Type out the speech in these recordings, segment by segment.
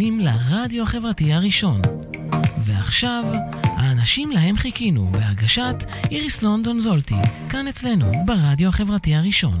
מאזינים לרדיו החברתי הראשון. ועכשיו, האנשים להם חיכינו בהגשת איריס לונדון זולטי, כאן אצלנו, ברדיו החברתי הראשון.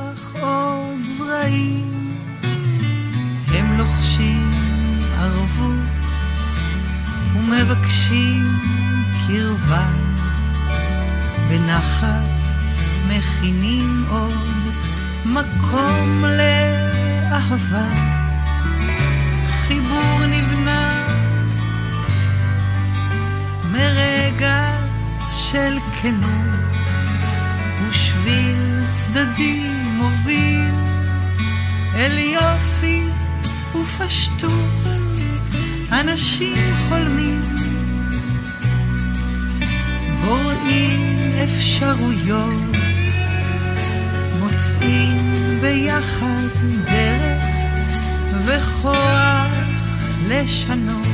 עוד זרעים. הם לוחשים ערבות ומבקשים קרבה. בנחת מכינים עוד מקום לאהבה. חיבור נבנה מרגע של כנות. ושביל צדדי מוביל אל יופי ופשטות. אנשים חולמים בוראים אפשרויות מוצאים ביחד דרך וכוח לשנות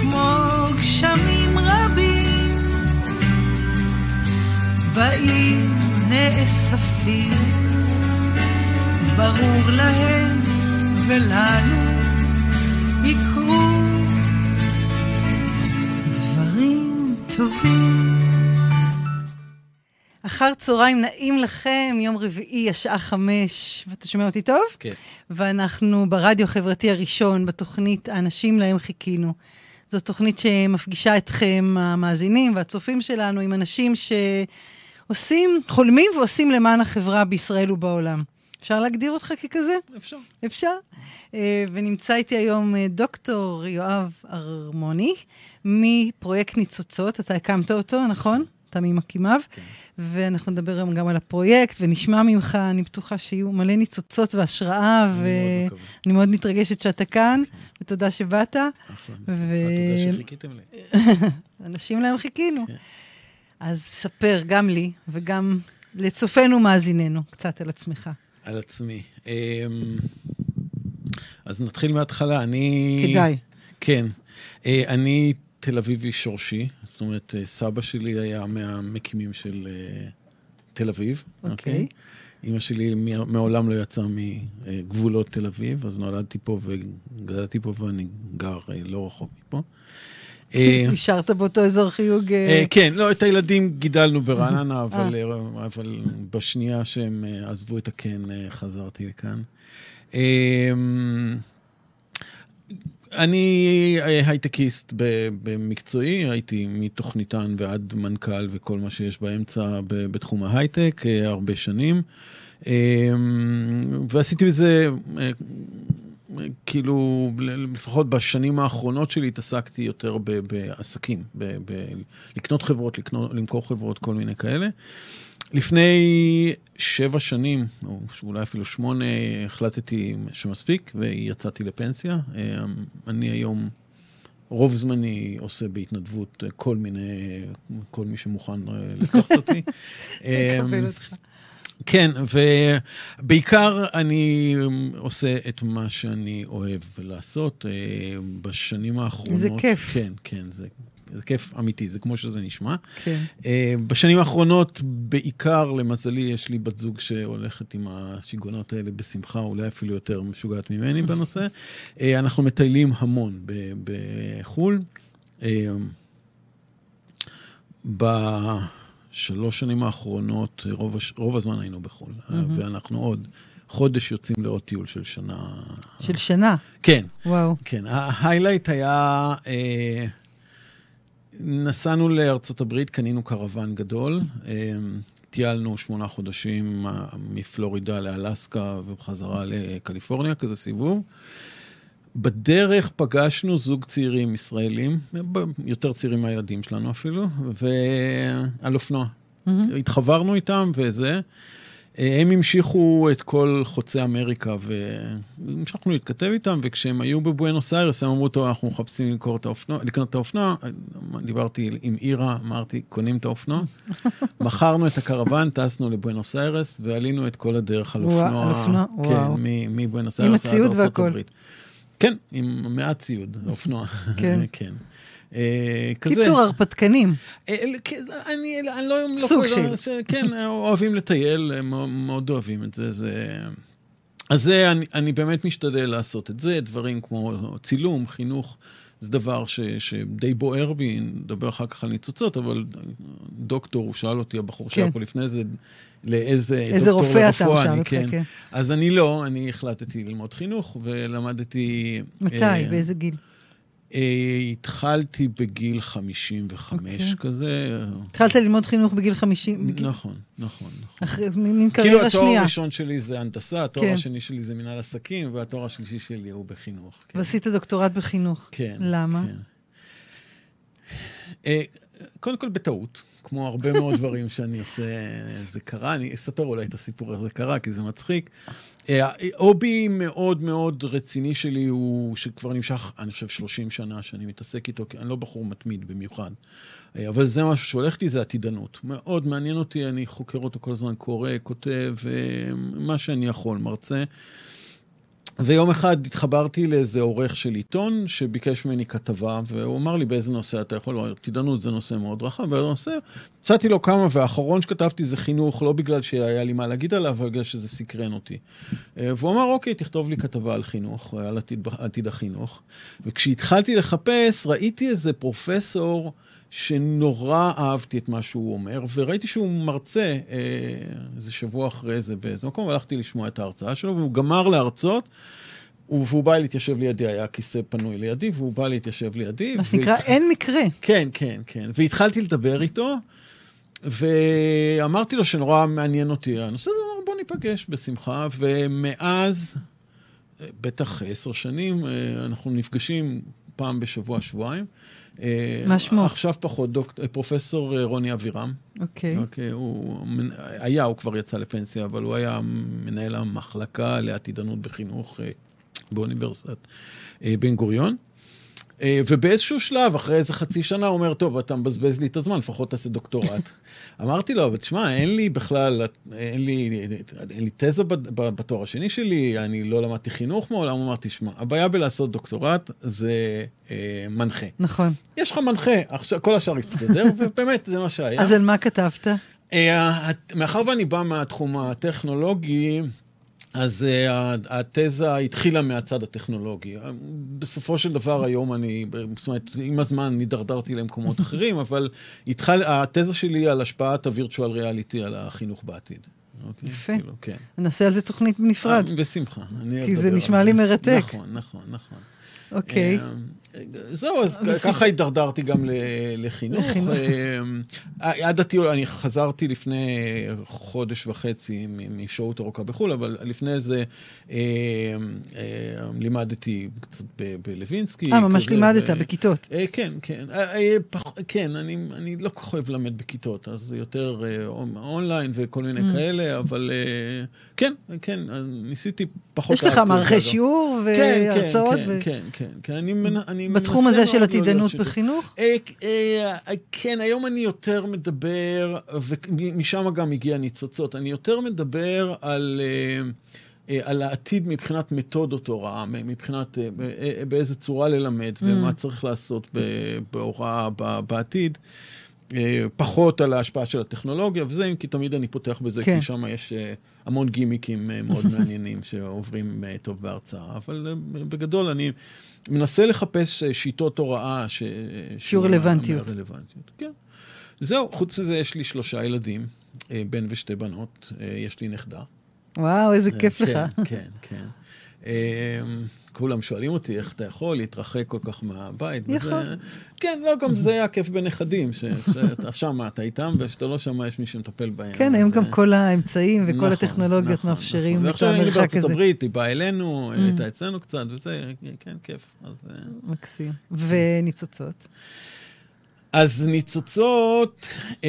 כמו גשמים רבים. באים נאספים, ברור להם ולנו יקרו דברים טובים. אחר צהריים נעים לכם, יום רביעי, השעה חמש, ואתה שומע אותי טוב? כן. ואנחנו ברדיו החברתי הראשון, בתוכנית האנשים להם חיכינו. זו תוכנית שמפגישה אתכם, המאזינים והצופים שלנו, עם אנשים ש... עושים, חולמים ועושים למען החברה בישראל ובעולם. אפשר להגדיר אותך ככזה? אפשר. אפשר. Uh, ונמצא איתי היום uh, דוקטור יואב ארמוני, מפרויקט ניצוצות, אתה הקמת אותו, נכון? אתה ממקימיו. כן. ואנחנו נדבר היום גם על הפרויקט, ונשמע ממך, אני בטוחה שיהיו מלא ניצוצות והשראה, ואני מאוד, מאוד מתרגשת שאתה כאן, כן. ותודה שבאת. אחלה, ו... תודה שחיכיתם לי. אנשים להם חיכינו. כן. אז ספר גם לי וגם לצופינו מאזיננו קצת על עצמך. על עצמי. אמ, אז נתחיל מההתחלה. אני... כדאי. כן. אה, אני תל אביבי שורשי, זאת אומרת, אה, סבא שלי היה מהמקימים של אה, תל אביב. אוקיי. Okay. אוקיי? אימא שלי מעולם לא יצאה מגבולות תל אביב, אז נולדתי פה וגדלתי פה ואני גר לא רחוק מפה. אה, נשארת באותו אזור חיוג? אה, אה, כן, לא, את הילדים גידלנו ברעננה, אבל בשנייה שהם עזבו את הקן, חזרתי לכאן. אני הייטקיסט במקצועי, הייתי מתוכניתן ועד מנכ"ל וכל מה שיש באמצע בתחום ההייטק הרבה שנים. ועשיתי בזה כאילו, לפחות בשנים האחרונות שלי התעסקתי יותר בעסקים, ב- ב- לקנות חברות, לקנות, למכור חברות, כל מיני כאלה. לפני שבע שנים, או אולי אפילו שמונה, החלטתי שמספיק ויצאתי לפנסיה. אני היום, רוב זמני עושה בהתנדבות כל מיני, כל מי שמוכן לקחת אותי. לקבל אותך. כן, ובעיקר אני עושה את מה שאני אוהב לעשות. אה, בשנים האחרונות... זה כיף. כן, כן, זה, זה כיף אמיתי, זה כמו שזה נשמע. כן. אה, בשנים האחרונות, בעיקר, למזלי, יש לי בת זוג שהולכת עם השיגעונות האלה בשמחה, אולי אפילו יותר משוגעת ממני בנושא. אה, אנחנו מטיילים המון בחו"ל. ב... בשלוש שנים האחרונות, רוב, הש... רוב הזמן היינו בחו"ל, mm-hmm. ואנחנו עוד חודש יוצאים לעוד טיול של שנה. של שנה? כן. וואו. כן, ההיילייט היה... אה, נסענו לארצות הברית, קנינו קרוון גדול. טיילנו שמונה חודשים מפלורידה לאלסקה ובחזרה לקליפורניה, כזה סיבוב. בדרך פגשנו זוג צעירים ישראלים, יותר צעירים מהילדים שלנו אפילו, ועל אופנוע. Mm-hmm. התחברנו איתם וזה. הם המשיכו את כל חוצי אמריקה, והמשכנו להתכתב איתם, וכשהם היו בבואנוס איירס, הם אמרו, טוב, אנחנו מחפשים את האופנוע, לקנות את האופנוע. דיברתי עם אירה, אמרתי, קונים את האופנוע. מכרנו את הקרוון, טסנו לבואנוס איירס, ועלינו את כל הדרך על אופנוע. על אופנוע, כן, וואו. מבואנוס איירס עד ארצות הברית. כן, עם מעט ציוד, אופנוע. כן. כן. קיצור, הרפתקנים. אני לא... סוג של. כן, אוהבים לטייל, מאוד אוהבים את זה. זה... אז זה, אני, אני באמת משתדל לעשות את זה, דברים כמו צילום, חינוך, זה דבר ש, שדי בוער בי, נדבר אחר כך על ניצוצות, אבל דוקטור, הוא שאל אותי, הבחור שהיה פה לפני זה, לאיזה איזה דוקטור רופא אתה, לרפואה, שאל אני אותך, כן. כן. אז אני לא, אני החלטתי ללמוד חינוך, ולמדתי... מתי? אה, באיזה גיל? התחלתי בגיל 55 אוקיי. כזה. התחלת ללמוד חינוך בגיל 50? בגיל- נכון, נכון, נכון. אחרי- מין כאילו קריירה התואר שנייה. הראשון שלי זה הנדסה, התואר כן. השני שלי זה מנהל עסקים, והתואר השלישי שלי הוא בחינוך. כן. ועשית דוקטורט בחינוך. כן. למה? כן. אה, קודם כל בטעות, כמו הרבה מאוד דברים שאני עושה, זה קרה, אני אספר אולי את הסיפור איך זה קרה, כי זה מצחיק. אה, הובי מאוד מאוד רציני שלי הוא, שכבר נמשך, אני חושב, 30 שנה שאני מתעסק איתו, כי אני לא בחור מתמיד במיוחד. אה, אבל זה משהו שהולך איתי, זה עתידנות. מאוד מעניין אותי, אני חוקר אותו כל הזמן, קורא, כותב, אה, מה שאני יכול, מרצה. ויום אחד התחברתי לאיזה עורך של עיתון שביקש ממני כתבה, והוא אמר לי באיזה נושא אתה יכול, לומר, עתידנות זה נושא מאוד רחב, והנושא, הצעתי לו כמה, והאחרון שכתבתי זה חינוך, לא בגלל שהיה לי מה להגיד עליו, אבל בגלל שזה סקרן אותי. אה, והוא אמר, אוקיי, תכתוב לי כתבה על חינוך, על עתיד, עתיד החינוך. וכשהתחלתי לחפש, ראיתי איזה פרופסור, שנורא אהבתי את מה שהוא אומר, וראיתי שהוא מרצה אה, איזה שבוע אחרי זה באיזה מקום, והלכתי לשמוע את ההרצאה שלו, והוא גמר להרצות, והוא בא להתיישב לידי, היה כיסא פנוי לידי, והוא בא להתיישב לידי. מה שנקרא, והתח- אין מקרה. כן, כן, כן. והתחלתי לדבר איתו, ואמרתי לו שנורא מעניין אותי הנושא הזה, הוא אמר, בוא ניפגש בשמחה, ומאז, אה, בטח עשר שנים, אה, אנחנו נפגשים פעם בשבוע, שבועיים. מה שמו? עכשיו פחות, דוק, פרופסור אה, רוני אבירם. אוקיי. אוקיי, הוא מנ- היה, הוא כבר יצא לפנסיה, אבל הוא היה מנהל המחלקה לעתידנות בחינוך אה, באוניברסיטת אה, בן גוריון. אה, ובאיזשהו שלב, אחרי איזה חצי שנה, הוא אומר, טוב, אתה מבזבז לי את הזמן, לפחות תעשה דוקטורט. אמרתי לו, אבל תשמע, אין לי בכלל, אין לי, אין לי תזה בתואר השני שלי, אני לא למדתי חינוך מעולם, אמרתי, שמע, הבעיה בלעשות דוקטורט זה אה, מנחה. נכון. יש לך מנחה, עכשיו כל השאר יסתדר, ובאמת, זה מה שהיה. אז על מה כתבת? אה, מאחר ואני בא מהתחום הטכנולוגי, אז אה, התזה התחילה מהצד הטכנולוגי. בסופו של דבר היום אני, זאת אומרת, עם הזמן הידרדרתי למקומות אחרים, אבל התחל, התזה שלי היא על השפעת הווירטואל ריאליטי על החינוך בעתיד. אוקיי? יפה. כאילו, כן. נעשה על זה תוכנית בנפרד. אה, בשמחה. כי זה נשמע לי. מרתק. נכון, נכון, נכון. אוקיי. זהו, אז ככה הידרדרתי גם לחינוך. עד הטיול, אני חזרתי לפני חודש וחצי משהות ארוכה בחו"ל, אבל לפני זה אה, אה, לימדתי קצת בלווינסקי. אה, ממש לימדת בכיתות. כן, כן. כן, אני, לא כל כך אוהב ללמד בכיתות, אז יותר אונליין וכל מיני. כאלה, אבל כן, כן, ניסיתי פחות... יש לך מערכי. שיעור והרצאות. כן, כן, כן, כן. אני אני בתחום הזה של לא עתידנות שיתוף. בחינוך? אה, אה, כן, היום אני יותר מדבר, ומשם גם הגיע ניצוצות, אני יותר מדבר על... אה, אה, על העתיד מבחינת מתודות הוראה, מבחינת אה, אה, באיזה צורה ללמד ומה צריך לעשות בהוראה בעתיד. אה, פחות על ההשפעה של הטכנולוגיה וזה, אם כי תמיד אני פותח בזה, כן. כי שם יש אה, המון גימיקים אה, מאוד מעניינים שעוברים טוב בהרצאה. אבל בגדול אני מנסה לחפש שיטות הוראה ש... שיהיו רלוונטיות. רלוונטיות. כן. זהו, חוץ מזה יש לי שלושה ילדים, בן ושתי בנות, יש לי נכדה. וואו, איזה כיף כן, לך. כן, כן. כולם שואלים אותי, איך אתה יכול להתרחק כל כך מהבית? יכול. וזה, כן, לא, גם זה היה כיף בנכדים, שאתה שם, אתה איתם, וכשאתה לא שם, יש מי שמטפל בהם. כן, היום גם כל האמצעים וכל נכון, הטכנולוגיות נכון, מאפשרים נכון. את ועכשיו היינו המרחק בארצות הזה. הברית, היא באה אלינו, Mm. הייתה אצלנו קצת, וזה, כן, כיף. אז, אה, מקסים. וניצוצות. אז ניצוצות, אמ,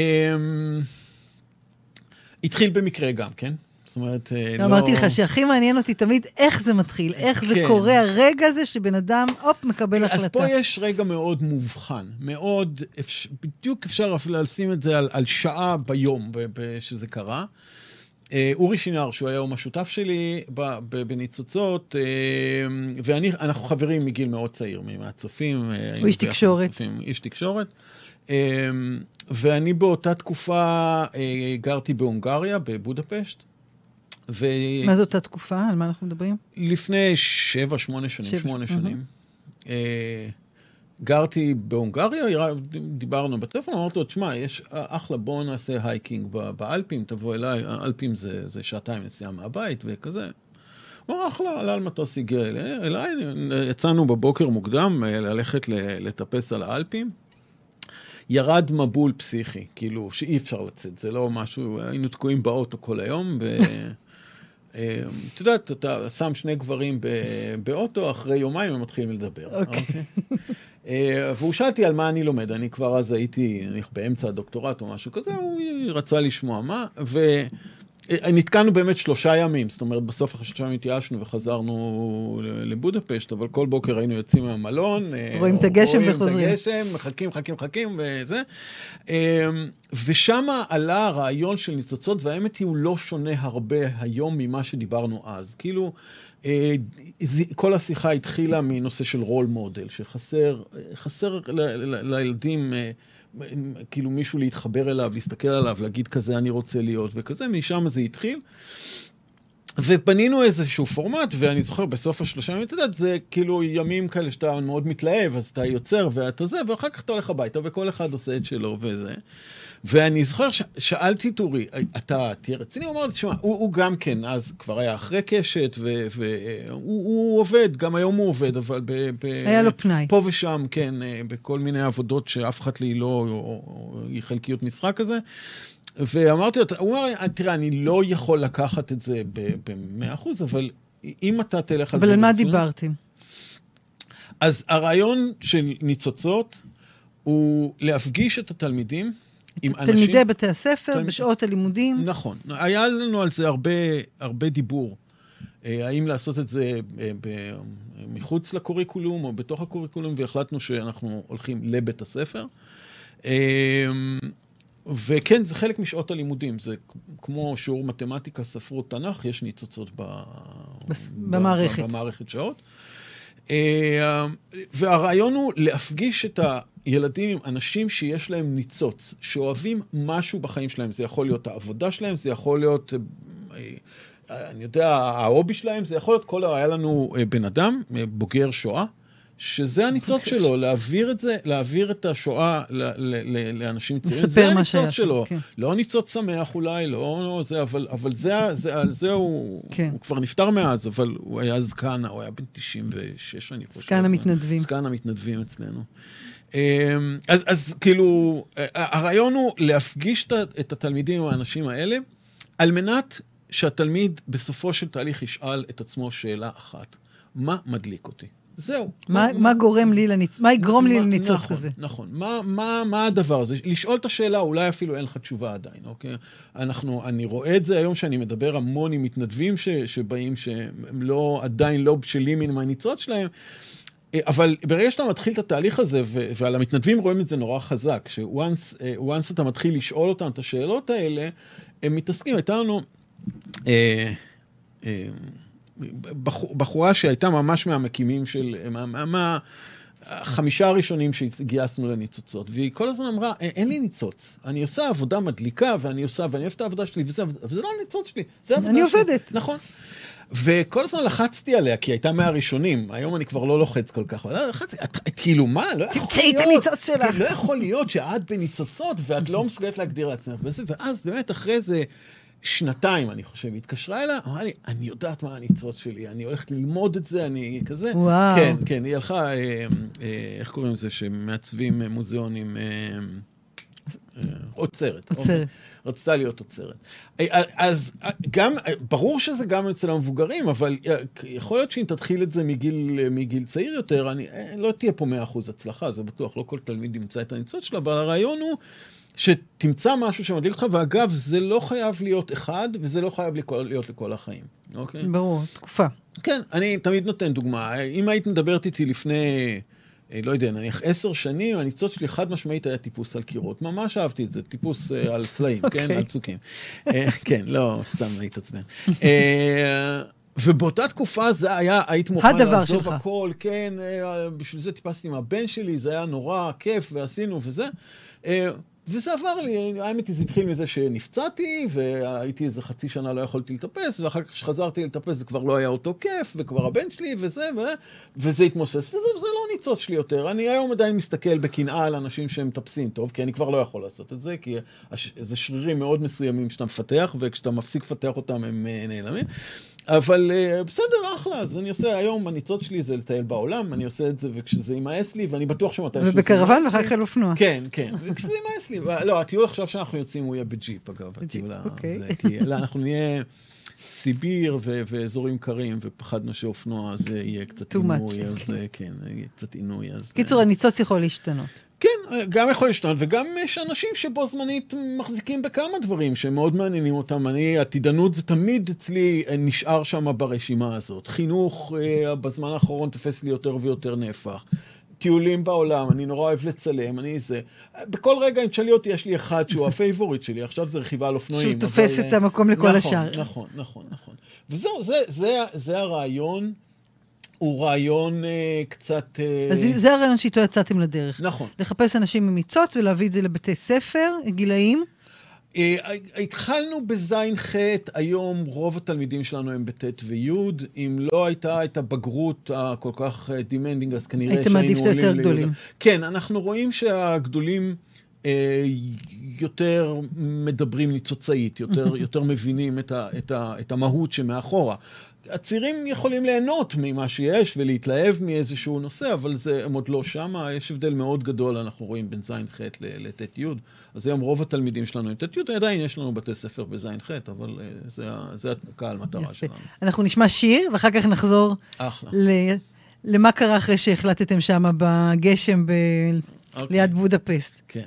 התחיל במקרה גם, כן? אומרת, אה, לא... אמרתי לך שהכי מעניין אותי תמיד איך זה מתחיל, איך זה כן. קורה, הרגע הזה שבן אדם, הופ, מקבל אז החלטה. פה יש רגע מאוד מובחן, מאוד, אפשר, בדיוק אפשר אפילו לשים את זה על, על שעה ביום שזה קרה. אה, אורי שינר, שהוא היום השותף שלי בניצוצות, אה, ואני, אנחנו חברים מגיל מאוד צעיר, מהצופים. היינו איש תקשורת. צופים, איש תקשורת. ואני באותה תקופה גרתי בהונגריה, בבודפשט. ו... מה זאת התקופה? על מה אנחנו מדברים? לפני שבע, שמונה שנים, שבע, שמונה. שנים. אה, גרתי בהונגריה, דיברנו בטלפון, אמרתי לו, תשמע, יש אחלה, בואו נעשה הייקינג באלפים, תבוא אליי, האלפים זה, זה שעתיים נסיעה מהבית וכזה. הוא אמר, אחלה, עלה על מטוס, הגיע אלי- אליי, יצאנו בבוקר מוקדם אה, ללכת לטפס על האלפים. ירד מבול פסיכי, כאילו, שאי אפשר לצאת, זה לא משהו, היינו תקועים באוטו כל היום, ו... אה, את יודעת, אתה שם שני גברים באוטו, אחרי יומיים הם מתחילים לדבר. אוקיי. אה, והוא שאל אותי על מה אני לומד, אני כבר אז הייתי אני באמצע הדוקטורט או משהו כזה, הוא רצה לשמוע מה, ונתקענו באמת שלושה ימים, זאת אומרת, בסוף אחרי שלושה ימים התייאשנו וחזרנו לבודפשט, אבל כל בוקר היינו יוצאים מהמלון. אה, רואים את הגשם וחוזרים. רואים את הגשם, מחכים, מחכים, מחכים, וזה. אה, ושם עלה הרעיון של ניצוצות, והאמת היא, הוא לא שונה הרבה היום ממה שדיברנו אז. כאילו, אה, כל השיחה התחילה מנושא של רול מודל, שחסר חסר לילדים, אה, כאילו מישהו להתחבר אליו, להסתכל עליו, להגיד כזה אני רוצה להיות וכזה, משם זה התחיל. ובנינו איזשהו פורמט, ואני זוכר בסוף השלושה ימים, אתה יודע, זה כאילו ימים כאלה שאתה מאוד מתלהב, אז אתה יוצר ואתה זה, ואחר כך אתה הולך הביתה, וכל אחד עושה את שלו וזה. ואני זוכר, ש- שאלתי את אורי, אתה תהיה רציני? הוא אמר תשמע, הוא, הוא גם כן, אז כבר היה אחרי קשת, והוא הוא עובד, גם היום הוא עובד, אבל ב... ב היה לו פנאי. פה ושם, כן, אה, בכל מיני עבודות שאף אחד לי לא, היא חלקיות משרה כזה. ואמרתי לו, הוא אמר, תראה, אני לא יכול לקחת את זה ב-100 אחוז, אבל אם אתה תלך על זה... אבל על מה דיברתם? אז הרעיון של ניצוצות הוא להפגיש את התלמידים עם אנשים... תלמידי בתי הספר, תלמיד- בשעות הלימודים. נכון. היה לנו על זה הרבה, הרבה דיבור. אה, האם לעשות את זה אה, מחוץ לקוריקולום או בתוך הקוריקולום, והחלטנו שאנחנו הולכים לבית הספר. אה, וכן, זה חלק משעות הלימודים. זה כמו שיעור מתמטיקה, ספרות, תנ"ך, יש ניצוצות ב... בס- במערכת. במערכת שעות. והרעיון הוא להפגיש את הילדים עם אנשים שיש להם ניצוץ, שאוהבים משהו בחיים שלהם. זה יכול להיות העבודה שלהם, זה יכול להיות, אה, אה, אני יודע, ההובי שלהם, זה יכול להיות כל... היה לנו אה, בן אדם, בוגר שואה, שזה הניצוץ שלו, להעביר את זה, להעביר את השואה ל- ל- ל- לאנשים צעירים. זה הניצוץ שלו. כן. לא ניצוץ שמח אולי, לא, לא זה, אבל, אבל זה, זה, זה הוא, כן. הוא כבר נפטר מאז, אבל הוא היה זקן, הוא היה בן 96, אני חושב. זקן המתנדבים. זקן המתנדבים אצלנו. אמ, אז, אז כאילו, הרעיון הוא להפגיש את התלמידים עם האנשים האלה, על מנת שהתלמיד בסופו של תהליך ישאל את עצמו שאלה אחת, מה מדליק אותי? זהו. מה מה גורם לי לניצוץ? מה יגרום לי מה- לניצוץ נכון, כזה? נכון. מה, מה, מה הדבר הזה? לשאול את השאלה, אולי אפילו אין לך תשובה עדיין, אוקיי? אנחנו, אני רואה את זה היום שאני מדבר המון עם מתנדבים ש, שבאים, שהם לא, עדיין לא בשלים עם הניצוץ שלהם. אה, אבל ברגע שאתה מתחיל את התהליך הזה, ו- ועל המתנדבים רואים את זה נורא חזק, ש-once אתה מתחיל לשאול אותם את השאלות האלה, הם מתעסקים. הייתה לנו אה, אה, בחור, בחורה שהייתה ממש מהמקימים של, מה, מה, מה, החמישה הראשונים שגייסנו לניצוצות, והיא כל הזמן אמרה, "אין- לי ניצוץ, אני עושה עבודה מדליקה, ואני עושה, ואני אוהבת את העבודה שלי, וזה, אבל זה לא הניצוץ שלי, זה העבודה אני שלי. עובדת. נכון. וכל הזמן לחצתי עליה, כי היא הייתה מהראשונים. היום אני כבר לא לוחץ כל כך, אבל לחצתי, את, את, כאילו, מה? לא יכול תמצאי את להיות. הניצוץ שלך. כן, לא יכול להיות שאת בניצוצות ואת לא מסוגלת להגדיר לעצמך וזה, ואז באמת אחרי זה שנתיים, אני חושב, היא התקשרה אליי, אמרה לי, אני יודעת מה הניצוץ שלי, אני הולכת ללמוד את זה, אני כזה. וואו. כן, כן, היא הלכה, אה, אה, איך קוראים לזה, שמעצבים מוזיאונים, אה, אוצרת. אוצרת. רצתה להיות אוצרת. אה, אז אה, גם, אה, ברור שזה גם אצל המבוגרים, אבל אה, יכול להיות שאם תתחיל את זה מגיל, אה, מגיל צעיר יותר, אני, אה, לא תהיה פה 100% הצלחה, זה בטוח, לא כל תלמיד ימצא את הניצוץ שלה, אבל הרעיון הוא... שתמצא משהו שמדליק אותך, ואגב, זה לא חייב להיות אחד, וזה לא חייב לכל, להיות לכל החיים, אוקיי? ברור, תקופה. כן, אני תמיד נותן דוגמה. אם היית מדברת איתי לפני, אה, לא יודע, נניח עשר שנים, הניצוץ שלי חד משמעית היה טיפוס על קירות. ממש אהבתי את זה, טיפוס אה, על צלעים, כן? אוקיי. על צוקים. אה, כן, לא, סתם להתעצבן. אה, ובאותה תקופה זה היה, היית מוכן לעזוב שלך. הכל, כן, אה, בשביל זה טיפסתי עם הבן שלי, זה היה נורא כיף, ועשינו וזה. וזה עבר לי, האמת היא, זה התחיל מזה שנפצעתי, והייתי איזה חצי שנה לא יכולתי לטפס, ואחר כך כשחזרתי לטפס זה כבר לא היה אותו כיף, וכבר הבן שלי וזה, ו... וזה התמוסס, וזה, וזה לא ניצוץ שלי יותר. אני היום עדיין מסתכל בקנאה על אנשים שמטפסים טוב, כי אני כבר לא יכול לעשות את זה, כי הש... זה שרירים מאוד מסוימים שאתה מפתח, וכשאתה מפסיק לפתח אותם הם אה, נעלמים. אבל אה, בסדר, אחלה, אז אני עושה, היום הניצוץ שלי זה לטייל בעולם, אני עושה את זה וכשזה יימאס לי, ואני בטוח שמתישהו זה ובקרוון ואחר. כך אופנוע. כן, כן, וכשזה יימאס לי. לא, הטיול עכשיו שאנחנו יוצאים הוא יהיה בג'יפ, אגב. הטיול ה- אוקיי. כי אנחנו נהיה סיביר ו- ואזורים קרים, ופחדנו שאופנוע זה יהיה קצת עינוי, אז. אה, כן, יהיה קצת עינוי, אז... קיצור, אה, הניצוץ יכול להשתנות. כן, גם יכול להשתנות, וגם יש אנשים שבו זמנית מחזיקים בכמה דברים שמאוד מעניינים אותם. אני, עתידנות זה תמיד אצלי אה, נשאר שם ברשימה הזאת. חינוך אה, בזמן האחרון תופס לי יותר ויותר נפח. טיולים בעולם, אני נורא אוהב לצלם, אני זה. בכל רגע, אם תשאלי אותי, יש לי אחד שהוא ה favorite שלי, עכשיו זה רכיבה על אופנועים. שהוא תופס אבל, את המקום לכל נכון, השאר. נכון, נכון, נכון. וזהו, זה, זה, זה הרעיון. הוא רעיון אה, קצת... אה, אז זה הרעיון שאיתו יצאתם לדרך. נכון. לחפש אנשים עם ניצוץ ולהביא את זה לבתי ספר, גילאים. אה, התחלנו בז'-ח', היום רוב התלמידים שלנו הם בט' וי', אם לא הייתה את הבגרות הכל כך demanding, אז כנראה הייתם שהיינו מעדיף את עולים היותר ליהודה. גדולים. כן, אנחנו רואים שהגדולים אה, יותר מדברים ניצוצאית, יותר, יותר מבינים את, ה, את, ה, את המהות שמאחורה. הצעירים יכולים ליהנות ממה שיש ולהתלהב מאיזשהו נושא, אבל זה, הם עוד לא שמה. יש הבדל מאוד גדול, אנחנו רואים בין ז'-ח' לט'-י'. אז היום רוב התלמידים שלנו הם ט'-י', עדיין יש לנו בתי ספר בז'-ח', אבל אה, זה, זה הקהל מטרה יפה. שלנו. אנחנו נשמע שיר, ואחר כך נחזור אחלה. ל- למה קרה אחרי שהחלטתם שם בגשם ב... אוקיי. ליד בודפסט. כן.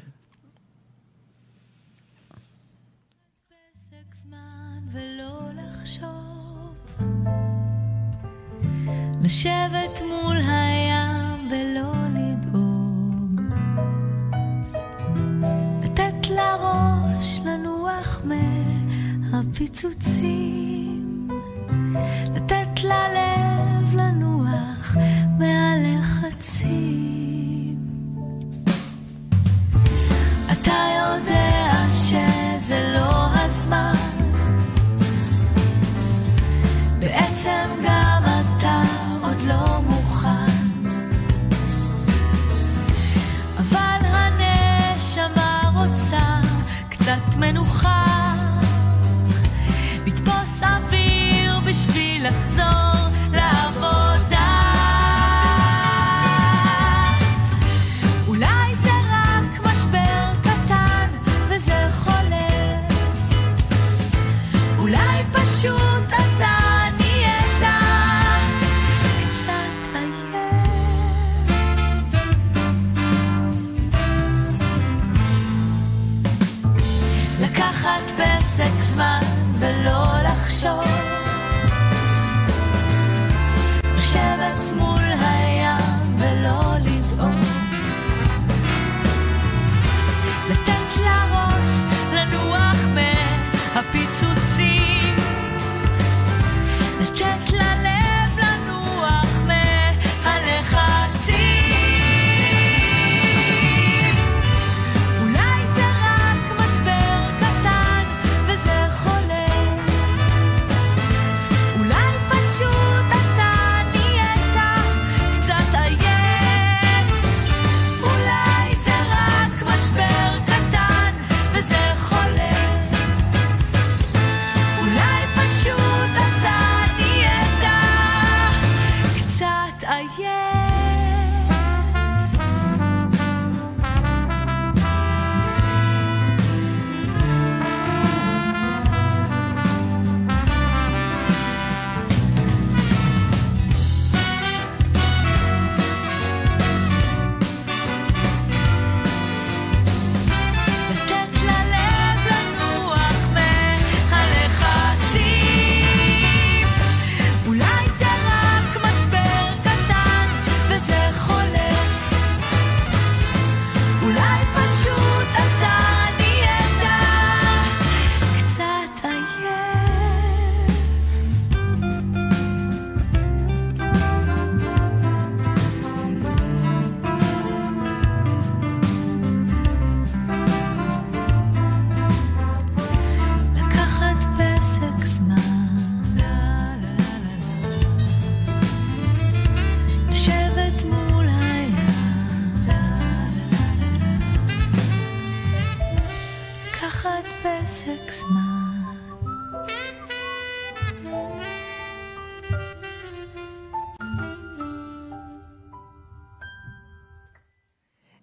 לשבת מול הים ולא לדאוג. לתת לראש לנוח מהפיצוצים. לתת ללב לנוח מהלחצים. אתה יודע שזה לא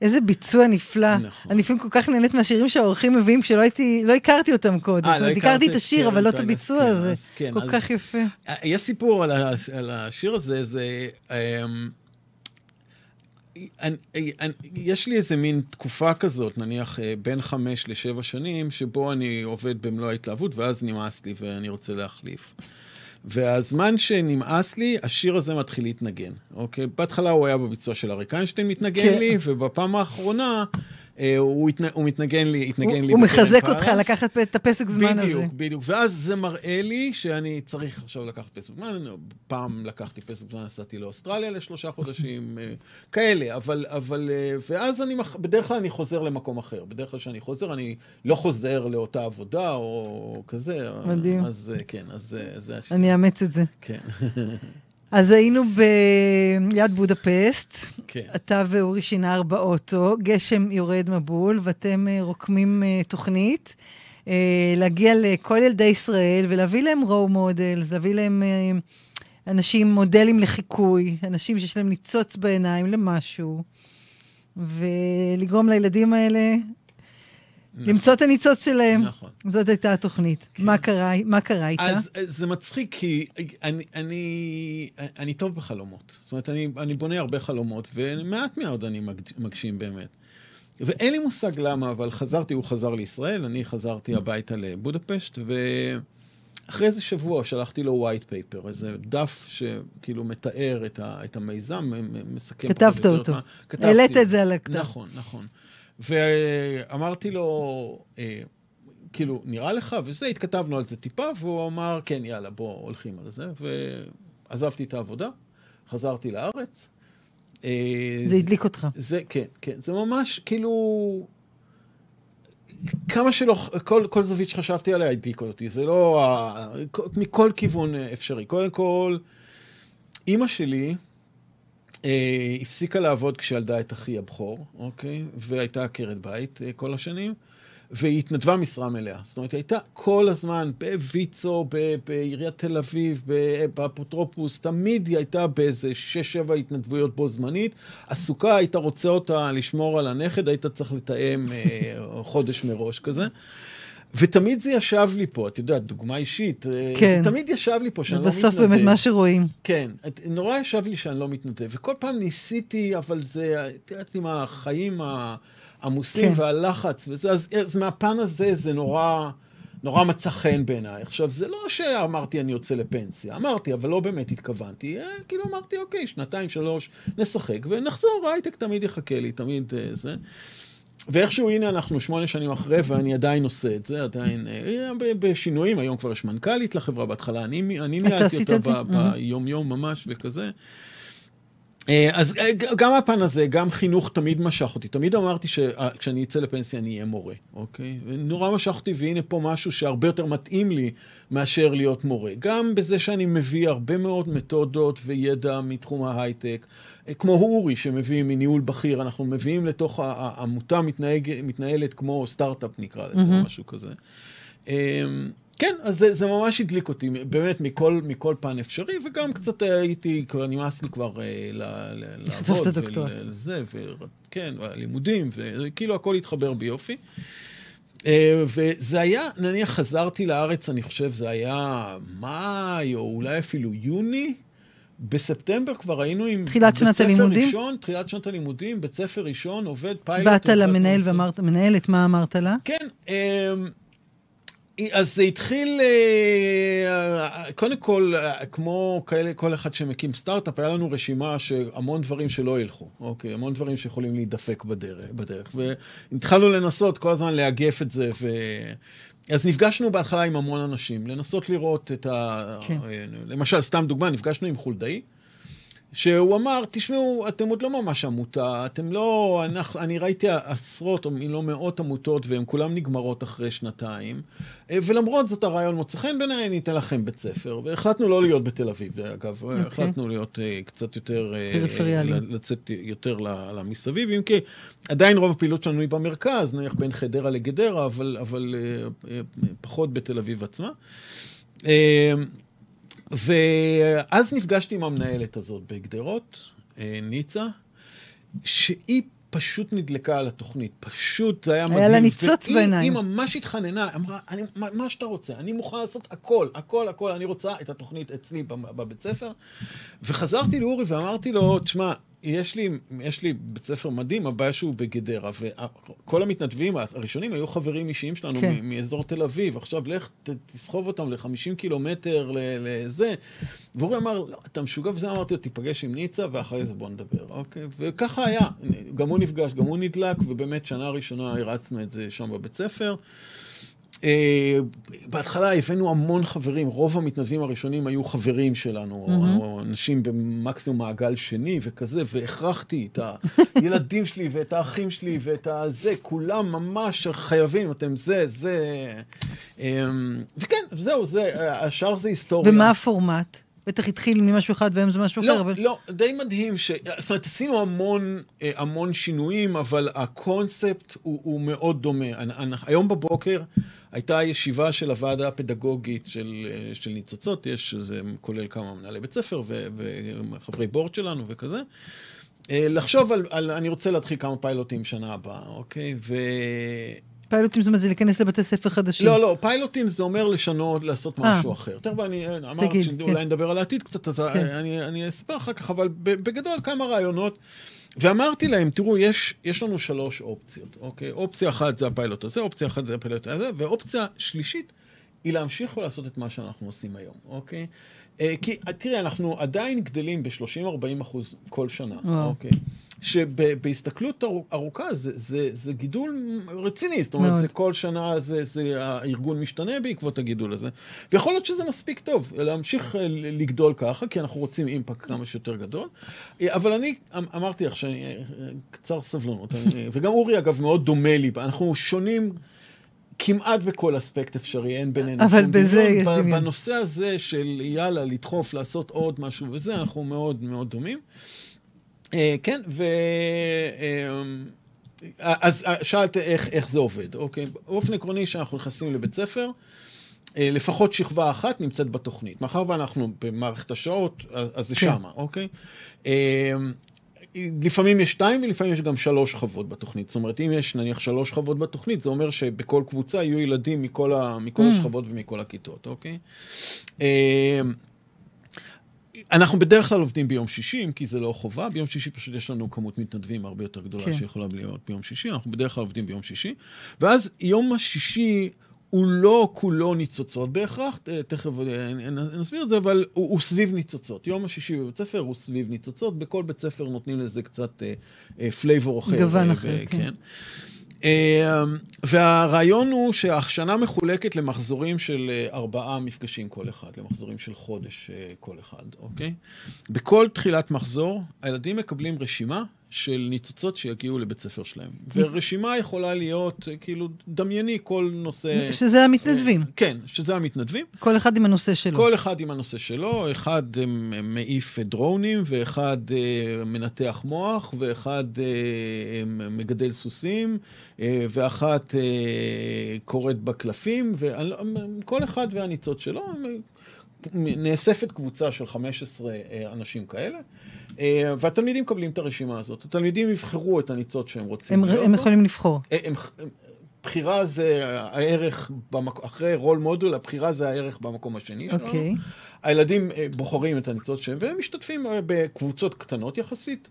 איזה ביצוע נפלא. נכון. אני לפעמים כל כך נהנית מהשירים שהאורחים מביאים, שלא הייתי, לא הכרתי אותם קודם. אה, לא הכרתי הכרת את את השיר, קרן אבל לא את הביצוע כן, הזה. אז כן, כל אז- כך יפה. יש סיפור על, ה, על השיר הזה, זה... אמ, אני, אני, יש לי איזה מין תקופה כזאת, נניח אה, בין חמש לשבע שנים, שבו אני עובד במלוא ההתלהבות, ואז נמאס לי ואני רוצה להחליף. והזמן שנמאס לי, השיר הזה מתחיל להתנגן, אוקיי? בהתחלה הוא היה בביצוע של אריק איינשטיין מתנגן כן. לי, ובפעם האחרונה הוא, התנ... הוא מתנגן לי, התנגן הוא לי הוא מחזק אותך פלאס. לקחת את הפסק זמן הזה. בדיוק, בדיוק. ואז זה מראה לי שאני צריך עכשיו לקחת פסק זמן. פעם לקחתי פסק זמן, נסעתי לאוסטרליה לשלושה חודשים, אה, כאלה. אבל, אבל, אה, ואז אני, מח- בדרך כלל אני חוזר למקום אחר. בדרך כלל כשאני חוזר, אני לא חוזר לאותה עבודה או כזה. מדהים. אז אה, כן, אז זה- השיר. אני אאמץ את זה. כן, אז היינו ביד בודפסט, כן. אתה ואורי שינר באוטו, גשם יורד מבול, ואתם אה, רוקמים אה, תוכנית. אה, להגיע לכל ילדי ישראל ולהביא להם role models, להביא להם אנשים, מודלים לחיקוי, אנשים שיש להם ניצוץ בעיניים למשהו, ולגרום לילדים האלה למצוא את הניצוץ שלהם. נכון. זאת הייתה התוכנית. מה קרה, מה קרה איתה? אז זה מצחיק, כי אני, אני, אני טוב בחלומות. זאת אומרת, אני, אני בונה הרבה חלומות, ומעט מאוד אני מג- מגשים באמת. ואין לי מושג למה, אבל חזרתי, הוא חזר לישראל, אני חזרתי הביתה לבודפשט, ואחרי איזה שבוע שלחתי לו white paper, איזה דף שכאילו מתאר את, ה, את המיזם, מסכם... כתבת אותו. כתבתי. העלית את זה על הכתב. נכון, נכון. ואמרתי לו, אה, כאילו, נראה לך? וזה, התכתבנו על זה טיפה, והוא אמר, כן, יאללה, בוא, הולכים על זה. ועזבתי את העבודה, חזרתי לארץ. אה, זה הדליק אותך. זה, כן, כן. זה ממש, כאילו... כמה שלא, כל, כל זווית שחשבתי עליה הדליקה אותי. זה לא... מכל כיוון אפשרי. קודם כל, אימא שלי אה, הפסיקה לעבוד כשילדה את אחי הבכור, אוקיי? והייתה עקרת בית אה, כל השנים. והיא התנדבה משרה מלאה. זאת אומרת, היא הייתה כל הזמן בוויצו, בעיריית תל אביב, באפוטרופוס, תמיד היא הייתה באיזה שש-שבע התנדבויות בו זמנית. עסוקה, היית רוצה אותה לשמור על הנכד, היית צריך לתאם אה, חודש מראש כזה. ותמיד זה ישב לי פה, את יודעת, דוגמה אישית, אה, כן. זה תמיד ישב לי פה שאני לא מתנדב. בסוף באמת מה שרואים. כן, נורא ישב לי שאני לא מתנדב, וכל פעם ניסיתי, אבל זה, את יודעת, עם החיים העמוסים. כן. והלחץ וזה, אז, אז מהפן הזה זה נורא, נורא מצא חן בעיניי. עכשיו, זה לא שאמרתי אני יוצא לפנסיה, אמרתי, אבל לא באמת התכוונתי. אה, כאילו אמרתי, אוקיי, שנתיים, שלוש, נשחק ונחזור, ההייטק תמיד יחכה לי, תמיד אה, זה. ואיכשהו, הנה, אנחנו שמונה שנים אחרי, ואני עדיין עושה את זה, עדיין אה, בשינויים, היום כבר יש מנכ"לית לחברה, בהתחלה אני, ניהלתי אותה ביום-יום ממש וכזה. אה, אז אה, גם הפן הזה, גם חינוך תמיד משך אותי. תמיד אמרתי שכשאני אצא לפנסיה אני אהיה מורה, אוקיי? ונורא משך אותי, והנה פה משהו שהרבה יותר מתאים לי מאשר להיות מורה. גם בזה שאני מביא הרבה מאוד מתודות וידע מתחום ההייטק, אה, כמו אורי שמביא מניהול בכיר, אנחנו מביאים לתוך העמותה מתנהג, מתנהלת כמו סטארט-אפ נקרא לזה, mm-hmm. משהו כזה. כן, אז זה, זה ממש הדליק אותי, באמת מכל, מכל פן אפשרי, וגם קצת הייתי, כבר נמאס לי כבר אה, ל, ל, לעבוד. וזה, וכן, והלימודים, וכאילו הכל התחבר ביופי. אה, וזה היה, נניח חזרתי לארץ, אני חושב, זה היה מאי, או אולי אפילו יוני. בספטמבר כבר היינו עם תחילת שנת הלימודים? ראשון, תחילת שנת הלימודים, בית ספר ראשון, עובד פיילוט. באת למנהל. ואמרת, מנהלת, מה אמרת לה? כן, אמ, אז זה התחיל, אה, קודם כל, אה, כמו כאלה, כל אחד שמקים סטארט-אפ, היה לנו רשימה שהמון דברים שלא ילכו, אוקיי? המון דברים שיכולים להידפק בדרך, בדרך. והתחלנו לנסות כל הזמן לאגף את זה, ו... אז נפגשנו בהתחלה עם המון אנשים, לנסות לראות את ה... כן. למשל, סתם דוגמה, נפגשנו עם חולדאי. שהוא אמר, תשמעו, אתם עוד לא ממש עמותה, אתם לא... אנחנו, אני ראיתי עשרות, אם לא מאות עמותות, והן כולן נגמרות אחרי שנתיים, אה, ולמרות זאת הרעיון מוצא חן בעיניי, אני אתן לכם בית ספר. והחלטנו לא להיות בתל אביב, אגב, okay. החלטנו להיות uh, קצת יותר... אה, פריפריאליים. ל- לצאת יותר למסביב, אם כי עדיין רוב הפעילות שלנו היא במרכז, נניח בין חדרה לגדרה, אבל, אבל אה, אה, פחות בתל אביב עצמה. אה, ואז נפגשתי עם המנהלת הזאת בגדרות, אה, ניצה, שהיא פשוט נדלקה על התוכנית, פשוט זה היה היה מדהים. לה ניצוץ והיא- בעיניים. היא ממש התחננה, אמרה, אני, מה, מה שאתה רוצה, אני מוכן לעשות הכל, הכל, הכל, אני רוצה את התוכנית אצלי בב- בבית ספר. וחזרתי לאורי ואמרתי לו, תשמע, יש לי, יש לי בית ספר מדהים, הבעיה שהוא בגדרה, וכל המתנדבים הראשונים היו חברים אישיים שלנו כן. מאזור תל אביב. עכשיו, לך ת, תסחוב אותם ל-50 קילומטר לזה. ואורי אמר, לא, אתה משוגע וזה, אמרתי לו, תיפגש עם ניצה, ואחרי זה בוא נדבר, אוקיי? וככה היה. גם הוא נפגש, גם הוא נדלק, ובאמת, שנה ראשונה הרצנו את זה שם בבית ספר. אה, בהתחלה הבאנו המון חברים, רוב המתנדבים הראשונים היו חברים שלנו, או- או אנשים במקסימום מעגל שני וכזה, והכרחתי את הילדים שלי ואת האחים שלי ואת הזה, כולם ממש חייבים, אתם זה, זה. אה, וכן, זהו, זה, השאר זה היסטוריה. ומה הפורמט? בטח התחיל ממשהו אחד והיום זה משהו אחר, לא, אבל... לא, די מדהים ש... זאת אומרת, עשינו המון, אה, המון שינויים, אבל הקונספט הוא, הוא מאוד דומה. אני, אני, היום בבוקר הייתה ישיבה של הוועדה הפדגוגית של, אה, של ניצוצות, יש, זה כולל כמה מנהלי בית ספר ו, וחברי בורד שלנו וכזה. אה, לחשוב על, על, אני רוצה להתחיל כמה פיילוטים שנה הבאה, אוקיי? ו... פיילוטים זאת אומרת זה להיכנס לבתי ספר חדשים. לא, לא, פיילוטים זה אומר לשנות, לעשות אה. משהו אחר. תכף אני אמרת תגיד, שאולי כן. נדבר על העתיד קצת, אז כן. אני, אני אספר אחר כך, אבל בגדול כמה רעיונות. ואמרתי להם, תראו, יש, יש לנו שלוש אופציות, אוקיי? אופציה אחת זה הפיילוט הזה, אופציה אחת זה הפיילוט הזה, ואופציה שלישית היא להמשיך ולעשות את מה שאנחנו עושים היום, אוקיי? אה, כי אה, תראה, אנחנו עדיין גדלים ב-30-40 אחוז כל שנה, וואו. אוקיי? שבהסתכלות ארוכה זה, זה, זה גידול רציני, זאת אומרת, מאוד. זה כל שנה זה, זה, הארגון משתנה בעקבות הגידול הזה. ויכול להיות שזה מספיק טוב, להמשיך אה, לגדול ככה, כי אנחנו רוצים אימפקט כמה שיותר גדול. אה, אבל אני אמ- אמרתי לך שאני אה, קצר סבלנות, אני, וגם אורי אגב מאוד דומה לי, אנחנו שונים. כמעט בכל אספקט אפשרי, אין בינינו אבל שום בזה דמיון. יש דמיון. בנושא הזה של יאללה, לדחוף, לעשות עוד משהו וזה, אנחנו מאוד מאוד דומים. אה, כן, ו... אה, אז אה, שאלת איך, איך זה עובד, אוקיי? באופן עקרוני, כשאנחנו נכנסים לבית ספר, לפחות שכבה אחת נמצאת בתוכנית. מאחר ואנחנו במערכת השעות, אז זה כן. שמה, אוקיי? אה, לפעמים יש שתיים ולפעמים יש גם שלוש שכבות בתוכנית. זאת אומרת, אם יש נניח שלוש שכבות בתוכנית, זה אומר שבכל קבוצה יהיו ילדים מכל, ה, מכל Mm. השכבות ומכל הכיתות, אוקיי? אה, אנחנו בדרך כלל עובדים ביום שישי, כי זה לא חובה. ביום שישי פשוט יש לנו כמות מתנדבים הרבה יותר גדולה כן. כן. שיכולה להיות ביום שישי. אנחנו בדרך כלל עובדים ביום שישי. ואז יום השישי הוא לא כולו ניצוצות בהכרח, תכף אה, נסביר את זה, אבל הוא, הוא סביב ניצוצות. יום השישי בבית ספר הוא סביב ניצוצות. בכל בית ספר נותנים לזה קצת flavor אחר. גוון אחר, ו- כן. אה, והרעיון הוא שהשנה מחולקת למחזורים של אה, ארבעה מפגשים כל אחד, למחזורים של חודש אה, כל אחד, אוקיי? בכל תחילת מחזור, הילדים מקבלים רשימה של ניצוצות שיגיעו לבית ספר שלהם. ורשימה יכולה להיות, אה, כאילו, דמייני כל נושא... שזה המתנדבים. כן, שזה המתנדבים. כל אחד עם הנושא שלו. כל אחד עם הנושא שלו, אחד אה, מעיף דרונים, ואחד אה, מנתח מוח, ואחד אה, מגדל סוסים, אה, ואחת אה, קוראת בקלפים, וכל אחד והניצוץ שלו. נאספת קבוצה של 15 אה, אנשים כאלה, אה, והתלמידים מקבלים את הרשימה הזאת. התלמידים יבחרו את הניצוץ שהם רוצים הם, הם. יכולים לבחור. הם, הם, בחירה זה הערך, במק... אחרי רול מודול, הבחירה זה הערך במקום השני שלנו. אוקיי. הילדים אה, בוחרים את הניצוץ שלהם, והם משתתפים אה, בקבוצות קטנות יחסית,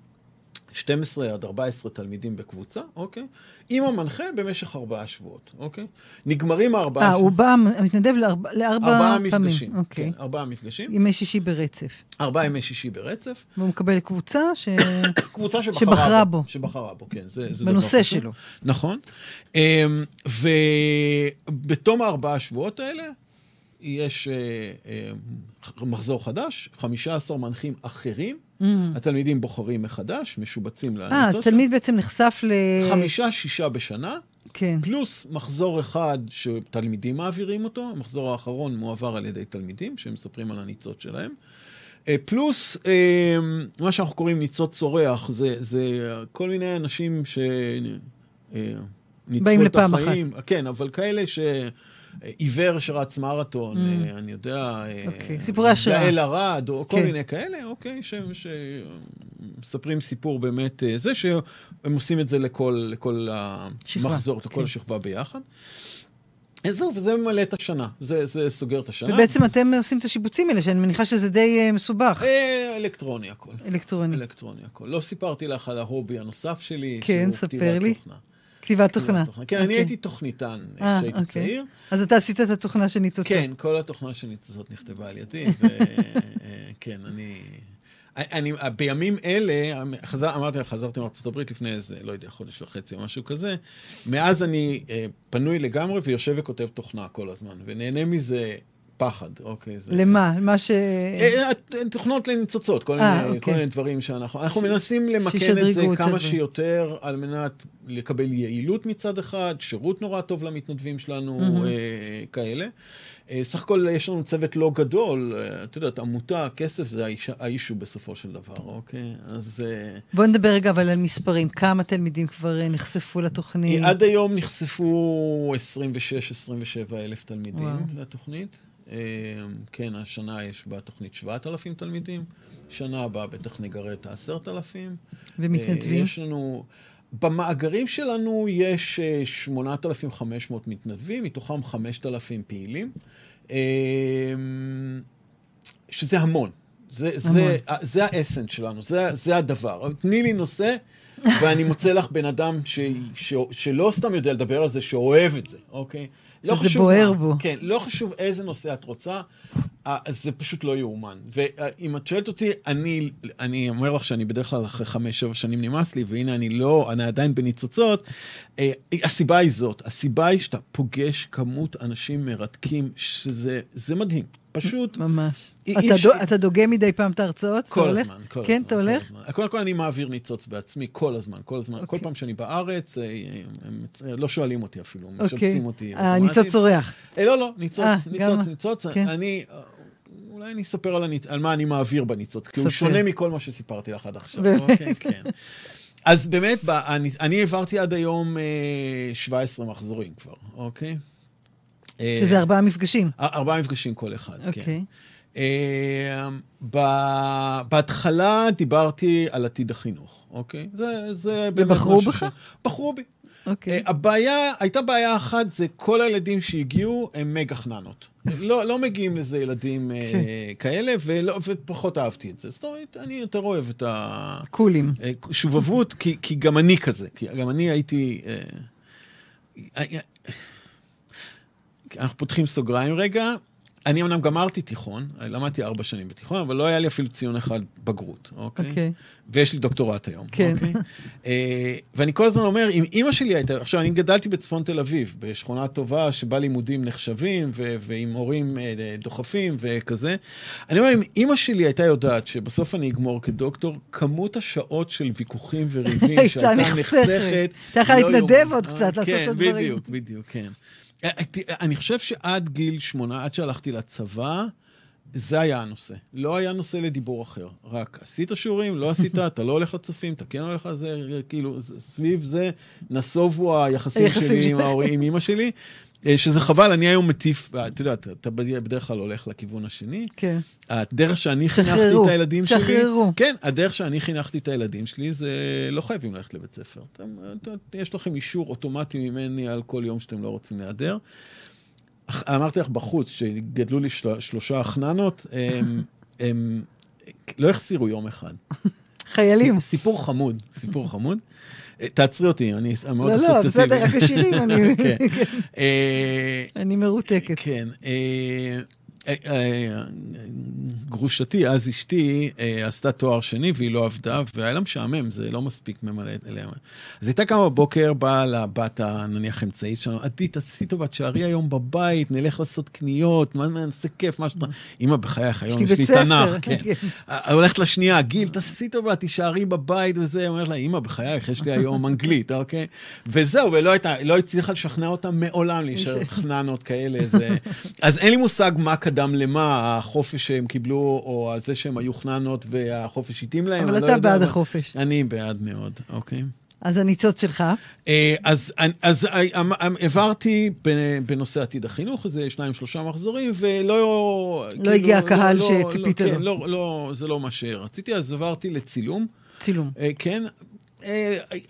12 עד 14 תלמידים בקבוצה, אוקיי? עם המנחה במשך ארבעה שבועות, אוקיי? נגמרים הארבעה אה, הוא בא, מתנדב לארבע, לארבע ארבעה פעמים. מפגשים, אוקיי. כן, ארבעה מפגשים, ימי שישי ברצף. ארבעה ימי שישי ברצף, והוא מקבל קבוצה ש... קבוצה שבחרה, שבחרה בו. שבחרה בו, כן, זה, זה דבר בנושא. שלו. נכון. אמ, ובתום הארבעה שבועות האלה, יש אה, אה, מחזור חדש, 15 מנחים אחרים, התלמידים בוחרים מחדש, משובצים אה, אז. תלמיד בעצם נחשף ל... חמישה, שישה בשנה, כן. פלוס מחזור אחד שתלמידים מעבירים אותו, המחזור האחרון מועבר על ידי תלמידים שמספרים על הניצות שלהם. אה, פלוס אה, מה שאנחנו קוראים ניצות צורח, זה, זה כל מיני אנשים ש... אה, ניצחו באים את לפעם החיים. אחת. כן, אבל כאלה ש... עיוור שרץ מרתון, אה, אני יודע, אה, אוקיי, סיפורי השראה. גאל ארד, או כל כן. מיני כאלה, אוקיי, שמספרים סיפור באמת, אה, זה הם עושים את זה לכל, לכל המחזור, לכל כן. השכבה ביחד. אה, זהו, וזה ממלא את השנה, זה, זה סוגר את השנה. ובעצם אתם עושים את השיבוצים האלה, שאני מניחה שזה די מסובך, אלקטרוני הכל. אלקטרוני. אלקטרוני הכל. לא סיפרתי לך על ההובי הנוסף שלי, כן, ספר לי. תוכנה. כתיבת תוכנה. כן, אני אוקיי. הייתי תוכניתן אה, כשהייתי אוקיי. צעיר. אז אתה עשית את התוכנה של ניצוצות. כן, כל התוכנה של ניצוצות נכתבה על ידי, וכן, אני... אני, בימים אלה, חזר, אמרתי לך, חזרתי מארצות הברית לפני איזה, לא יודע, חודש וחצי או משהו כזה, מאז אני אה, פנוי לגמרי ויושב וכותב תוכנה כל הזמן, ונהנה מזה פחד, אוקיי? זה... למה? מה ש... אה, אה, תוכנות לניצוצות, כל, אה, מיני, אוקיי. כל מיני דברים שאנחנו... אנחנו מנסים למקד שישדרגו את זה כמה. שיותר על מנת לקבל יעילות מצד אחד, שירות נורא טוב למתנדבים שלנו, מהמם. אה, כאלה. אה, סך הכל יש לנו צוות לא גדול, אה, את יודעת, עמותה, כסף זה האיש- האישו בסופו של דבר, אוקיי? אז... אה, בוא נדבר רגע אבל על מספרים. כמה תלמידים כבר אה, נחשפו לתוכנית? עד היום נחשפו 26-27 אלף תלמידים וואו. לתוכנית. אה, כן, השנה יש בתוכנית 7,000 תלמידים, שנה הבאה בטח נגרד את ה-10,000. ומתנדבים? יש לנו... במאגרים שלנו יש אה, 8,500 מתנדבים, מתוכם 5,000 פעילים, אה, שזה המון. זה, זה, זה האסנס שלנו, זה, זה הדבר. תני לי נושא, ואני מוצא לך בן אדם ש, ש, שלא סתם יודע לדבר על זה, שאוהב את זה, אוקיי? לא שזה חשוב בוער מה. בו. כן, לא חשוב איזה נושא את רוצה, אה, זה פשוט לא יאומן. ואם את שואלת אותי, אני, אני אומר לך שאני בדרך כלל אחרי חמש, שבע שנים נמאס לי, והנה אני לא, אני עדיין בניצוצות. אה, הסיבה היא זאת, הסיבה היא שאתה פוגש כמות אנשים מרתקים, שזה זה מדהים. פשוט ממש. אתה אי אפשר- דו- אתה דוגם מדי פעם את ההרצאות? אתה כל? הזמן, כל כן, הזמן. אתה כל הולך? הזמן. קודם כל אני מעביר ניצוץ בעצמי, כל הזמן, כל הזמן. כל אוקיי. פעם שאני בארץ, אה, הם הם לא שואלים אותי אפילו, הם אוקיי. משבצים אותי. הניצוץ. צורח. אה, לא, לא, ניצוץ, אה, ניצוץ, גם- ניצוץ. כן. אני, אה, אולי אני אספר על, הניצ... על מה אני מעביר בניצוץ, כי הוא. שונה מכל מה שסיפרתי לך עד עכשיו. באמת? אוקיי, כן. אז באמת, אני, אני העברתי עד היום אה, 17 מחזורים כבר, אוקיי? אה, שזה ארבעה מפגשים. ארבעה מפגשים כל אחד, כן. אוקיי. אה, בהתחלה דיברתי על עתיד החינוך, אוקיי? זה, זה באמת ובחרו משהו בך? ש- בחרו בי. אוקיי. אה, הבעיה, הייתה בעיה אחת, זה כל הילדים שהגיעו הם מגה חננות. לא, לא מגיעים לזה ילדים אה, כן. כאלה, ולא, ופחות אהבתי את זה. זאת אומרת, אני יותר אוהב את קולים. השובבות, כי, כי גם אני כזה, כי גם אני הייתי... אה, אה, אה, אנחנו פותחים סוגריים רגע. אני אמנם גמרתי תיכון, למדתי ארבע שנים בתיכון, אבל לא היה לי אפילו ציון אחד בגרות, אוקיי? אוקיי. ויש לי דוקטורט היום. כן. אוקיי? אה, ואני כל הזמן אומר, אם אימא שלי הייתה, עכשיו, אני גדלתי בצפון תל אביב, בשכונה טובה שבה לימודים נחשבים, ו- ועם הורים אה, דוחפים וכזה. אני אומר, אם אימא שלי הייתה יודעת שבסוף אני אגמור כדוקטור, כמות השעות של ויכוחים וריבים הייתה שהייתה נחסכת. נחסכת... אתה יכול לא להתנדב יאומן. עוד קצת, אה, לעשות את כן, הדברים. בדיוק, בדיוק, כן. אה, אה, אני חושב שעד גיל שמונה, עד שהלכתי לצבא, זה היה הנושא. לא היה נושא לדיבור אחר. רק עשית שיעורים, לא עשית, אתה לא הולך לצופים, אתה כן הולך לזה, כאילו, סביב זה נסובו היחסים שלי עם. ההורים, עם אמא שלי. אה, שזה חבל, אני היום מטיף, אה, אתה יודע, אתה- בדרך כלל הולך לכיוון השני. כן. הדרך שאני חינכתי שחררו, את הילדים שלי... שחררו. כן, הדרך שאני חינכתי את הילדים שלי זה לא חייבים ללכת לבית ספר. אתם, את, יש לכם אישור אוטומטי ממני על כל יום שאתם לא רוצים להיעדר. אמרתי לך בחוץ, שגדלו לי של, שלושה חננות, הם, הם לא החסירו יום אחד. חיילים. סיפור חמוד, סיפור חמוד. אה, תעצרי אותי, אני מאוד לא, לא, אסוציאטיבי. בסדר, רק השירים, אני- כן. אה, אני מרותקת. כן. אה, אה, גרושתי, אז אשתי, אה, עשתה תואר שני והיא לא עבדה, והיה לה משעמם, זה לא מספיק ממלא אליה. אז הייתה קמה בבוקר, באה לבת הנניח אמצעית שלנו, עדי, תעשי טובה, תשארי היום בבית, נלך לעשות קניות, מה נעשה כיף, מה שאתה... אמא, בחייך, היום יש לי תנ"ך, כן. כן. הולכת לשנייה, גיל, תעשי טובה, תישארי בבית וזה, אומרת לה, אמא, בחייך, יש לי היום אנגלית, אוקיי? וזהו, ולא הייתה, לא הצליחה לשכנע אותה מעולם להישאר חננות כאלה. זה... אז אין לי מושג מה קדם למה, החופש שהם קיבלו, או זה שהם היו חננות והחופש התאים להם. אבל לא אתה יודע, בעד החופש. אני בעד מאוד, אוקיי. אז הניצוץ שלך, אה, אז, אז אה, העברתי בנושא עתיד החינוך, איזה שניים, שלושה מחזורים, ולא... כאילו, הגיע הקהל לא- שציפית לא, לו. כן, לא, לא, זה לא מה שרציתי, אז עברתי לצילום. צילום. אה, כן,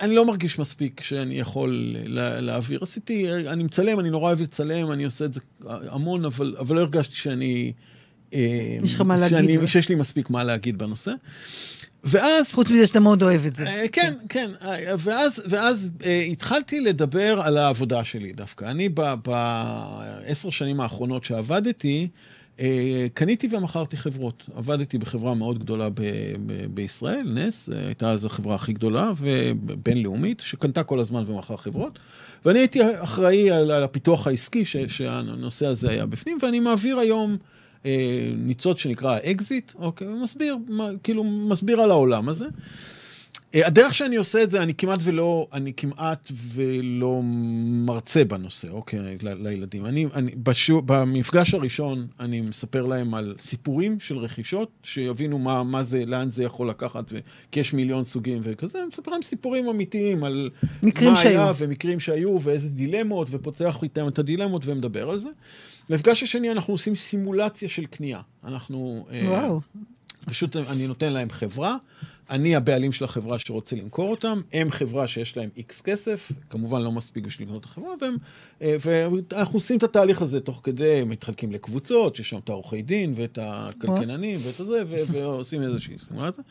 אני לא מרגיש מספיק שאני יכול לה- להעביר. עשיתי, אני מצלם, אני נורא אוהב לצלם, אני עושה את זה המון, אבל, אבל לא הרגשתי שאני... אה, יש לך מה להגיד, שאני, ו- שיש לי מספיק מה להגיד בנושא. ואז... חוץ מזה שאתה מאוד אוהב את זה. אה, כן, כן, אה, ואז, ואז אה, התחלתי לדבר על העבודה שלי דווקא. אני בעשר שנים האחרונות שעבדתי, אה, קניתי ומכרתי חברות. עבדתי בחברה מאוד גדולה ב- ב- בישראל, נס, אה, הייתה אז החברה הכי גדולה ובינלאומית, שקנתה כל הזמן ומכרה חברות. ואני הייתי אחראי על, על הפיתוח העסקי ש, שהנושא הזה היה בפנים, ואני מעביר היום אה, ניצוץ שנקרא אקזיט, אוקיי, ומסביר, מה, כאילו מסביר על העולם הזה. אה, הדרך שאני עושה את זה, אני כמעט ולא, אני כמעט ולא מרצה בנושא, אוקיי, ל- לילדים. אני, אני בשו, במפגש הראשון, אני מספר להם על סיפורים של רכישות, שיבינו מה, מה זה, לאן זה יכול לקחת, ו... כי יש מיליון סוגים וכזה, אני מספר להם סיפורים אמיתיים על מקרים מה היה, שהיו. ומקרים שהיו, ואיזה דילמות, ופותח איתם את הדילמות ומדבר על זה. במפגש השני אנחנו עושים סימולציה של קנייה. אנחנו... אה, וואו. פשוט אני נותן להם חברה, אני הבעלים של החברה שרוצה למכור אותם, הם חברה שיש להם איקס כסף, כמובן לא מספיק בשביל לקנות את החברה, והם, אה, ואנחנו עושים את התהליך הזה תוך כדי, מתחלקים לקבוצות, שיש שם את העורכי דין ואת הכלכלנים ואת הזה, ו- ועושים איזושהי סימולציה.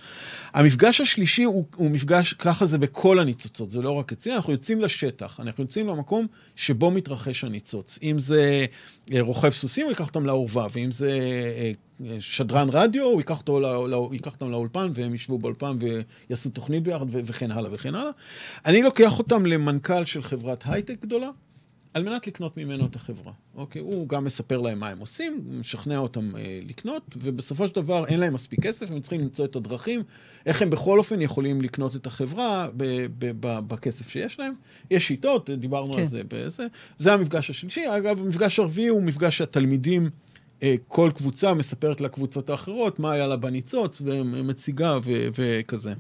המפגש השלישי הוא, הוא מפגש, ככה זה בכל הניצוצות, זה לא רק אצלי, אנחנו יוצאים לשטח, אנחנו יוצאים למקום שבו מתרחש הניצוץ. אם זה אה, רוכב סוסים, הוא ייקח אותם לאורווה, ואם זה אה, שדרן רדיו, הוא ייקח, אותו, לא, לא, ייקח אותם לאולפן, והם ישבו באולפן ויעשו תוכנית ביחד, ו- וכן הלאה וכן הלאה. אני לוקח אותם למנכ"ל של חברת הייטק גדולה, על מנת לקנות ממנו את החברה. אוקיי? הוא גם מספר להם מה הם עושים, משכנע אותם אה, לקנות, ובסופו של דבר אין להם מספיק כסף, הם צריכים למצוא את הדרכים, איך הם בכל אופן יכולים לקנות את החברה ב- ב- ב- בכסף שיש להם. יש שיטות, דיברנו כן. על זה בזה. זה המפגש השלישי. אגב, המפגש הרביעי הוא מפגש שהתלמידים... אה, כל קבוצה מספרת לקבוצות האחרות מה היה לה בניצוץ, ומציגה ו- וכזה.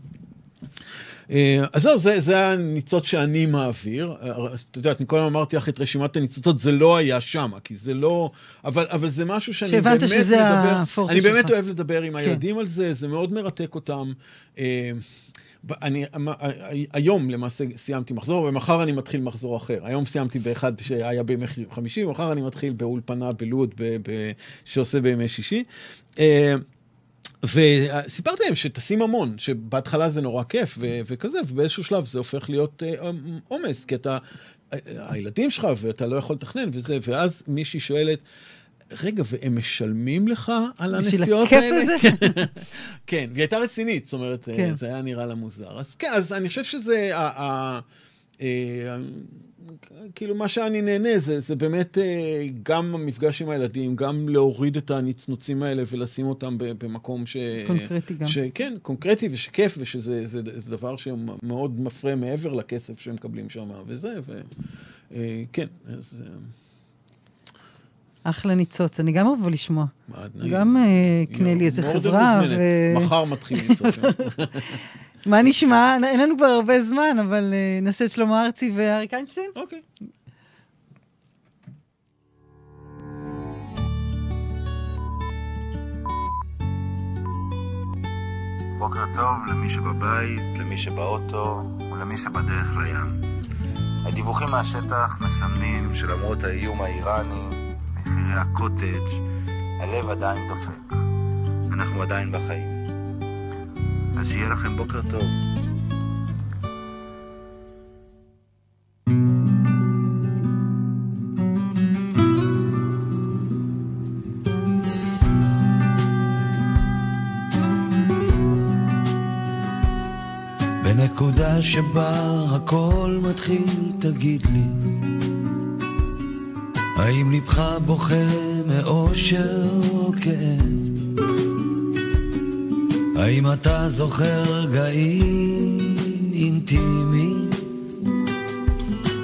אה, אז זהו, זה, זה הניצוץ שאני מעביר. אה, את יודעת, אני כל הזמן אמרתי לך את רשימת הניצוצות, זה לא היה שם, כי זה לא... אבל, אבל זה משהו שאני שהבנת באמת שזה מדבר... הפורטה אני באמת שלך. אוהב לדבר עם כן. הילדים על זה, זה מאוד מרתק אותם. אה, אני, היום למעשה סיימתי מחזור, ומחר אני מתחיל מחזור אחר. היום סיימתי באחד שהיה בימי חמישי, ומחר אני מתחיל באולפנה בלוד, ב, ב, שעושה בימי שישי. אה, וסיפרתי להם שטסים המון, שבהתחלה זה נורא כיף ו- וכזה, ובאיזשהו שלב זה הופך להיות אה, עומס, כי אתה, אה, הילדים שלך ואתה לא יכול לתכנן וזה, ואז מישהי שואלת, רגע, והם משלמים לך על בשביל הנסיעות הכיף האלה? הזה? כן. והיא הייתה רצינית, זאת אומרת, כן. כן. זה היה נראה לה מוזר. אז כן, אז אני חושב שזה, ה, ה, אה, כאילו מה שאני נהנה זה, זה באמת אה, גם המפגש עם הילדים, גם להוריד את הנצנוצים האלה ולשים אותם במקום ש... קונקרטי גם. ש, כן, קונקרטי ושכיף, ושזה זה, זה דבר שמאוד מפרה מעבר לכסף שהם מקבלים שם וזה, ו... אה, כן, אז... אחלה ניצוץ, אני גם אוהב לשמוע. גם אה, קנה לי איזה חברה. מחר מתחיל לצעוק. מה נשמע? אין לנו כבר הרבה זמן, אבל אה, נעשה את שלמה ארצי ואריק איינשטיין? אוקיי. בוקר טוב למי שבבית, למי שבאוטו ולמי שבדרך לים. הדיווחים מהשטח מסמנים שלמרות האיום האיראני, הקוטג', הלב עדיין דופק. אנחנו עדיין בחיים. אז שיהיה לכם בוקר טוב. שבה הכל מתחיל, תגיד לי, האם ליבך בוכה מאושר או כאב? האם אתה זוכר רגעים אינטימיים,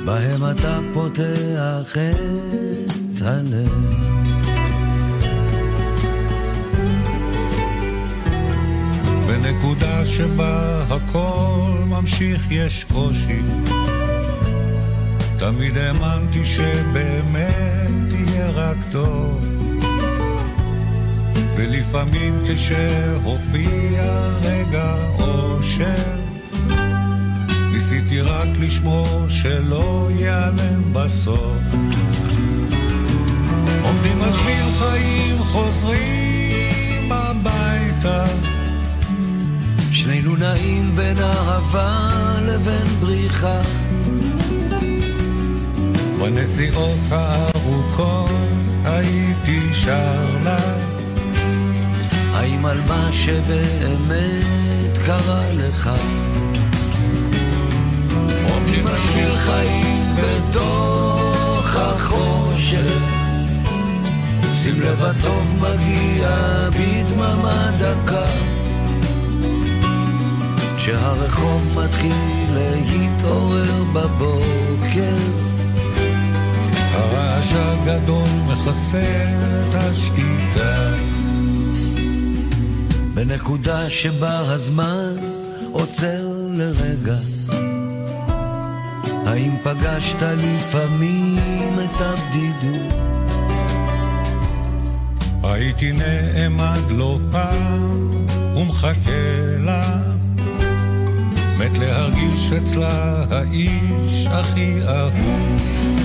בהם אתה פותח את הלב? בנקודה שבה הכל ממשיך יש קושי. תמיד האמנתי שבאמת יהיה רק טוב. ולפעמים כשהופיע רגע אושר, ניסיתי רק לשמור שלא ייעלם בסוף. עומדים על שביל חיים, חוזרים הביתה. שנינו נעים בין אהבה לבין בריחה. בנסיעות הארוכות הייתי שר לה. האם על מה שבאמת קרה לך? עומדים על שביל חיים בתוך החושך. שים לב הטוב מגיע בדממה דקה. כשהרחוב מתחיל להתעורר בבוקר. הרעש הגדול מכסה את השתיקה. בנקודה שבה הזמן עוצר לרגע. האם פגשת לפעמים את הבדידות? הייתי נעמד לא פעם ומחכה לה. מת להרגיש אצלה האיש הכי אהוב.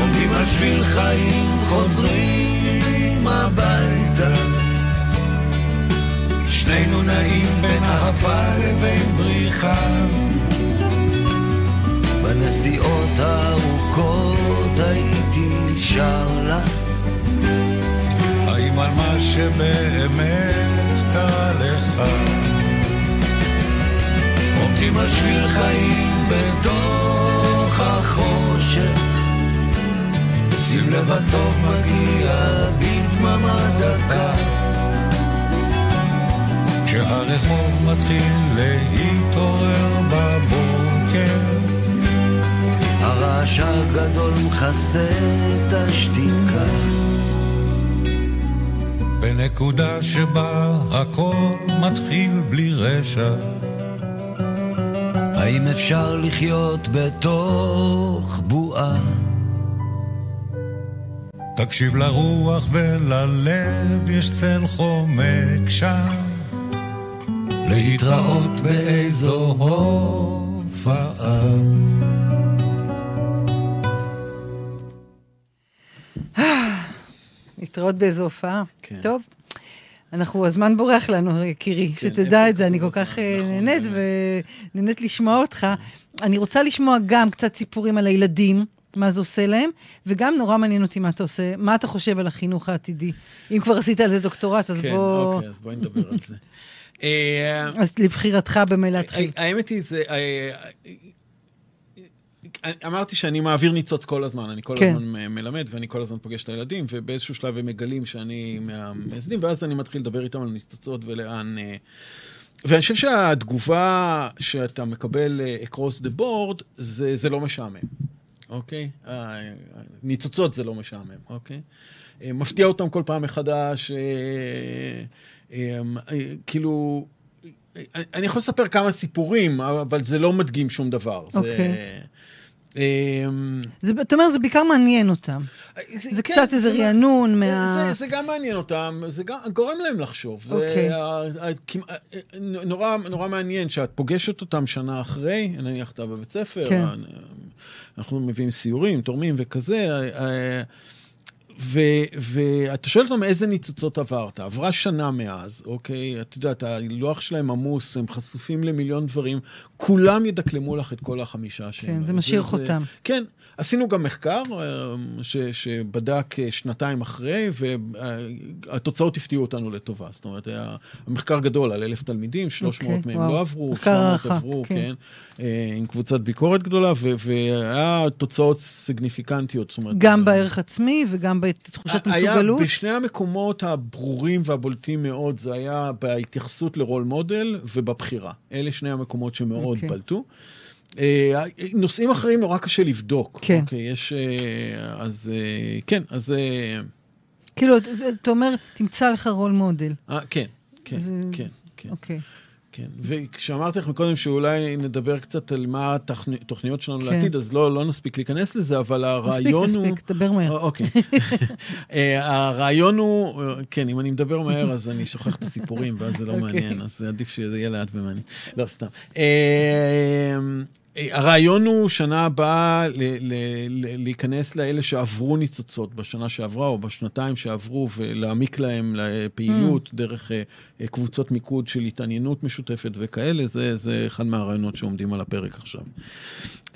עומדים על שביל חיים, חוזרים הביתה. שנינו נעים בין אהבה לבין בריחה. בנסיעות הארוכות הייתי שר לה. האם על מה שבאמת קרה לך? עומדים על שביל חיים בתוך החושך. שים לב הטוב מגיע בדממה דקה. כשהרחוב מתחיל להתעורר בבוקר, הרעש הגדול מכסה את השתיקה. בנקודה שבה הכל מתחיל בלי רשע. האם אפשר לחיות בתוך בועה? תקשיב לרוח וללב, יש צל חומק שם. להתראות באיזו הופעה. להתראות באיזו הופעה. כן. טוב. אנחנו, הזמן בורח לנו, יקירי, כן, שתדע את זה, אני כל כך? אה, נכון, נהנית. ונהנית לשמוע אותך. אני רוצה לשמוע גם קצת סיפורים על הילדים, מה זה עושה להם, וגם נורא מעניין אותי מה אתה עושה, מה אתה חושב על החינוך העתידי. אם כבר עשית על זה דוקטורט, אז כן, בוא... אוקיי, אז בואי נדבר על זה. אה, אז לבחירתך במה להתחיל. האמת היא, זה... אה, אה, אמרתי שאני מעביר ניצוץ כל הזמן, אני כל כן. הזמן מלמד ואני כל הזמן פוגש את הילדים, ובאיזשהו שלב הם מגלים שאני מהמייסדים, ואז אני מתחיל לדבר איתם על ניצוצות ולאן... אה, ואני חושב שהתגובה שאתה מקבל אה, across the board, זה, זה לא משעמם, אוקיי? אה, ניצוצות זה לא משעמם, אוקיי? אה, מפתיע אותם כל פעם מחדש, אה, אה, אה, כאילו... אה, אני יכול לספר כמה סיפורים, אבל זה לא מדגים שום דבר. זה, אוקיי. אמ, זה, אתה אומר, זה בעיקר מעניין אותם. זה כן, קצת איזה רענון מה... זה, זה גם מעניין אותם, זה גם גורם להם לחשוב. אוקיי. נורא מעניין שאת פוגשת אותם שנה אחרי, נניח אתה בבית ספר, כן. אנחנו מביאים סיורים, תורמים וכזה, אה, ו, ואתה שואל אותם איזה ניצוצות עברת. עברה שנה מאז, אוקיי? את יודעת, הלוח שלהם עמוס, הם חשופים למיליון דברים, כולם ידקלמו לך את כל החמישה שהם. כן, זה משאיר חותם. כן, עשינו גם מחקר אה, ש, שבדק אה, שנתיים אחרי, והתוצאות הפתיעו אותנו לטובה. זאת אומרת, היה מחקר גדול על אלף תלמידים, 300 אוקיי, מהם וואו. לא עברו, מחקר 700 הערכה, עברו, כן. כן, אה, עם קבוצת ביקורת גדולה, ו- והיה תוצאות סיגניפיקנטיות. אומרת, גם בערך עצמי וגם בתחושת מסוגלות. בשני המקומות הברורים והבולטים מאוד, זה היה בהתייחסות לרול מודל ובבחירה. אלה שני המקומות שמאוד אוקיי. בלטו. אה, נושאים אחרים נורא קשה לבדוק. כן. אוקיי, יש... אה, אז אה, כן, אז... כאילו, אתה אומר, תמצא לך רול מודל. אה, כן, כן, זה- כן, כן. אוקיי. כן, וכשאמרתי לך מקודם שאולי נדבר קצת על מה התוכניות שלנו כן. לעתיד, אז לא, לא נספיק להיכנס לזה, אבל הרעיון מספיק, הוא... מספיק, דבר מהר. אה, אוקיי. אה, הרעיון הוא, אה, כן, אם אני מדבר מהר, אז אני שוכח את הסיפורים, ואז זה לא אוקיי. מעניין, אז עדיף שזה יהיה לאט ומעניין. לא, סתם. הרעיון הוא שנה הבאה ל- ל- ל- להיכנס לאלה שעברו ניצוצות בשנה שעברה, או בשנתיים שעברו, ולהעמיק להם לפעילות דרך אה, אה, קבוצות מיקוד של התעניינות משותפת וכאלה, זה, זה אחד מהרעיונות שעומדים על הפרק עכשיו.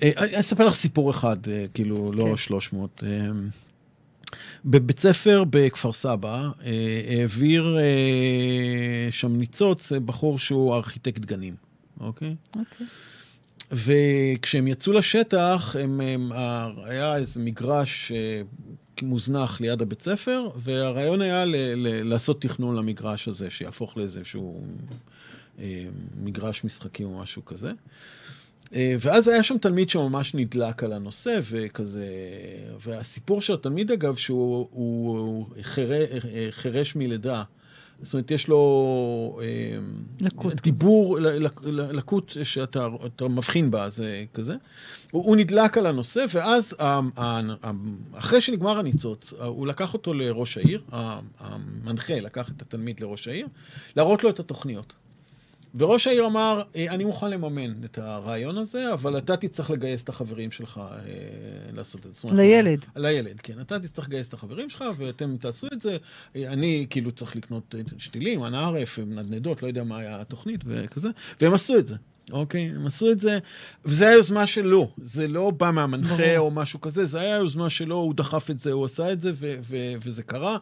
אה, אני אספר לך סיפור אחד, אה, כאילו, לא כן. 300. אה, בבית ספר בכפר סבא העביר שם ניצוץ בחור שהוא ארכיטקט גנים, אוקיי? אוקיי. וכשהם יצאו לשטח, הם, הם, היה איזה מגרש אה, מוזנח ליד הבית ספר, והרעיון היה ל, ל, לעשות תכנון למגרש הזה, שיהפוך לאיזשהו אה, מגרש משחקים או משהו כזה. אה, ואז היה שם תלמיד שממש נדלק על הנושא, וכזה... והסיפור של התלמיד, אגב, שהוא הוא, הוא חירש מלידה. זאת אומרת, יש לו... אה, לקות. דיבור, לקות שאתה אתה מבחין בה, זה כזה. הוא, הוא נדלק על הנושא, ואז אחרי שנגמר הניצוץ, הוא לקח אותו לראש העיר, המנחה לקח את התלמיד לראש העיר, להראות לו את התוכניות. וראש העיר אמר, "אה, אני מוכן לממן את הרעיון הזה, אבל אתה תצטרך לגייס את החברים שלך אה, לעשות את זה. לילד. לילד, כן. אתה תצטרך לגייס את החברים שלך, ואתם תעשו את זה. אה, אני כאילו צריך לקנות שתילים, אנא ערף, נדנדות, לא יודע מה היה התוכנית וכזה, והם עשו את זה. אוקיי, הם עשו את זה, וזו הייתה יוזמה שלו, זה לא בא מהמנחה ברור. או משהו כזה, זה היה יוזמה שלו, הוא דחף את זה, הוא עשה את זה, ו- ו- וזה קרה.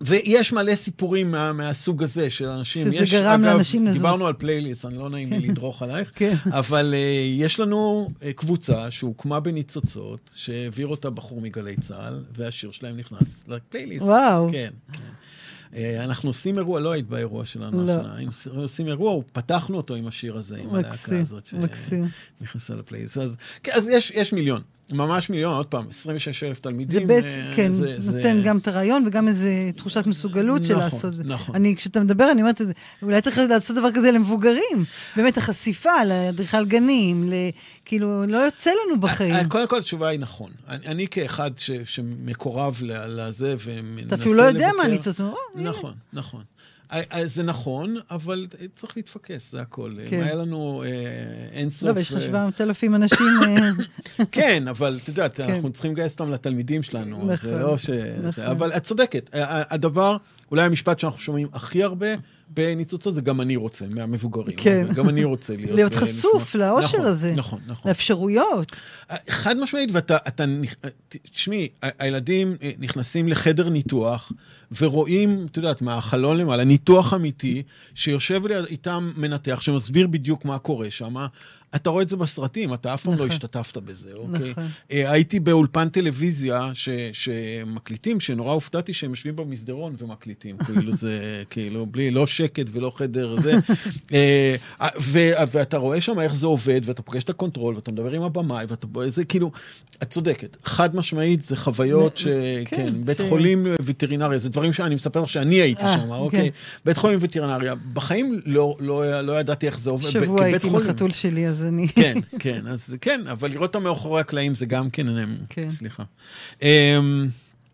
ויש מלא סיפורים מה, מהסוג הזה של אנשים. שזה יש, גרם אגב, לאנשים לזוז. דיברנו על פלייליסט, אני לא נעים לי לדרוך עלייך, כן. אבל uh, יש לנו uh, קבוצה שהוקמה בניצוצות, שהעביר אותה בחור מגלי צה"ל, והשיר שלהם נכנס לפלייליסט. וואו. כן, כן. אה, אנחנו עושים אירוע, לא היית באירוע שלנו לא. השנה, היינו עושים אירוע, פתחנו אותו עם השיר הזה, עם הלהקה מקסים, הזאת, מקסים. שנכנסה לפלייליסט. אז, כן, אז יש, יש מיליון, ממש מיליון, עוד פעם, 26 אלף זה תלמידים. בעצם, אה, כן, זה- זה- נותן גם את הרעיון וגם איזו תחושת מסוגלות של נכון, לעשות את זה. נכון. אני, כשאתה מדבר, אני אומרת, אולי צריך לעשות דבר כזה למבוגרים. באמת, החשיפה לאדריכל גנים, ל- כאילו, לא יוצא לנו בחיים. אה, קודם כל, התשובה היא נכון. אני, אני כאחד ש, שמקורב לזה ומנסה אתה אפילו לא יודע מה לבקר- הניצוץ. או, הנה. נכון, נכון. אה, אה, זה נכון, אבל צריך להתפקס, זה הכל. כן. היה לנו אה, אינסוף... לא, ויש לך אה, 700 אלפים אנשים. אה, כן, אבל את יודעת, כן. אנחנו צריכים לגייס אותם לתלמידים שלנו. נכון, זה לא ש... נכון. אבל את צודקת. הדבר, אולי המשפט שאנחנו שומעים הכי הרבה בניצוצות, זה גם אני רוצה, מהמבוגרים. כן. גם אני רוצה להיות... להיות אה, חשוף לאושר נכון, הזה. נכון, נכון. לאפשרויות. חד משמעית, ואתה, אתה, נכ- תשמעי, הילדים אה, נכנסים לחדר ניתוח ורואים, את יודעת, מהחלון למעלה, ניתוח אמיתי, שיושב איתם מנתח, שמסביר בדיוק מה קורה שם. אתה רואה את זה בסרטים, אתה אף פעם לא נכון. השתתפת בזה, אוקיי? נכון. אה, הייתי באולפן טלוויזיה ש, שמקליטים, שנורא הופתעתי שהם יושבים במסדרון ומקליטים, כאילו זה, כאילו, בלי, לא שקט ולא חדר זה. אה, ו, ואתה רואה שם איך זה עובד, ואתה פוגש את ה control, ואתה מדבר עם הבמאי, ואתה, זה כאילו, את צודקת, חד משמעית, זה חוויות ש... כן, כן, בית ש- חולים וטרינריה, זה דברים שאני מספר לך שאני הייתי אה, שם, אוקיי? בית חולים וטרינריה, בחיים לא, לא, לא ידעתי איך זה עובד. שבוע הייתי עם. החתול שלי, אז אני... כן, כן, אז כן, אבל לראות אותם מאחורי הקלעים זה גם כן, כן. סליחה. אמ,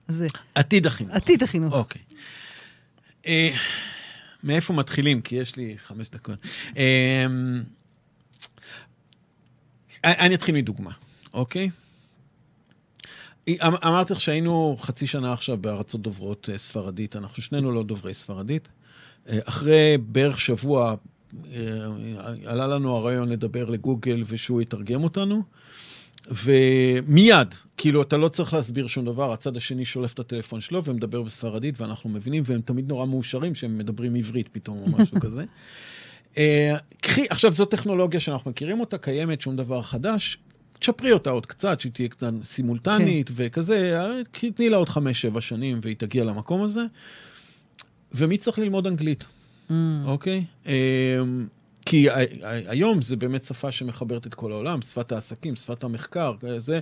זה. עתיד החינוך. עתיד החינוך. אוקיי. מאיפה מתחילים? כי יש לי חמש דקות. אמ, אני אתחיל מדוגמה, אוקיי? אמ- אמרתי לך שהיינו חצי שנה עכשיו בארצות דוברות אה, ספרדית, אנחנו שנינו לא דוברי ספרדית. אה, אחרי בערך שבוע אה, עלה לנו הרעיון לדבר לגוגל ושהוא יתרגם אותנו, ומיד, כאילו, אתה לא צריך להסביר שום דבר, הצד השני שולף את הטלפון שלו ומדבר בספרדית, ואנחנו מבינים, והם תמיד נורא מאושרים שהם מדברים עברית פתאום או משהו כזה. אה, קחי, עכשיו, זו טכנולוגיה שאנחנו מכירים אותה, קיימת, שום דבר חדש. תשפרי אותה עוד קצת, שהיא תהיה קצת סימולטנית וכזה, אה, תני לה עוד חמש-שבע שנים והיא תגיע למקום הזה. ומי צריך ללמוד אנגלית, אוקיי? אה, כי ה- ה- היום זה באמת שפה שמחברת את כל העולם, שפת העסקים, שפת המחקר, זה.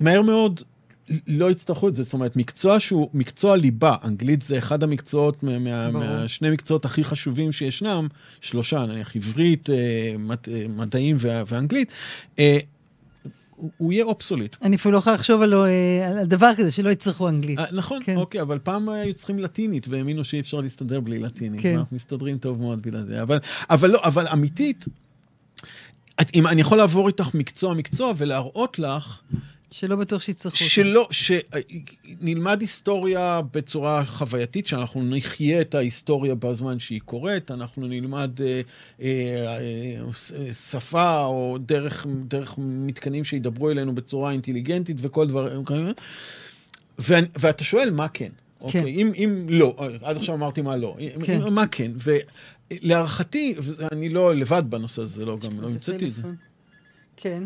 מהר מאוד לא יצטרכו את זה, זאת אומרת, מקצוע שהוא מקצוע ליבה, אנגלית זה אחד המקצועות, מה, מה. מהשני מקצועות הכי חשובים שישנם, שלושה, נניח עברית, אה, אה, מדעים ואנגלית, אה, הוא- הוא יהיה אובסוליט. אני אפילו לא יכולה לחשוב על, אה, על דבר כזה, שלא יצטרכו אנגלית. אה, נכון, כן. אוקיי, אבל פעם היו צריכים לטינית, והאמינו שאי אפשר להסתדר בלי לטינית. כן. ואנחנו מסתדרים טוב מאוד בלי זה. אבל, אבל לא, אבל אמיתית, את, אם אני יכול לעבור איתך מקצוע-מקצוע ולהראות לך שלא בטוח שיצטרכו אותו. שלא, שנלמד היסטוריה בצורה חווייתית, שאנחנו נחיה את ההיסטוריה בזמן שהיא קורית, אנחנו נלמד אה, אה, אה, שפה או דרך, דרך מתקנים שידברו אלינו בצורה אינטליגנטית וכל דברים כאלה. ואתה שואל מה כן. אוקיי, אם, אם לא, עד עכשיו אמרתי מה לא, כן. מה כן, ולהערכתי, ואני לא לבד בנושא הזה, לא, גם לא המצאתי את זה. כן,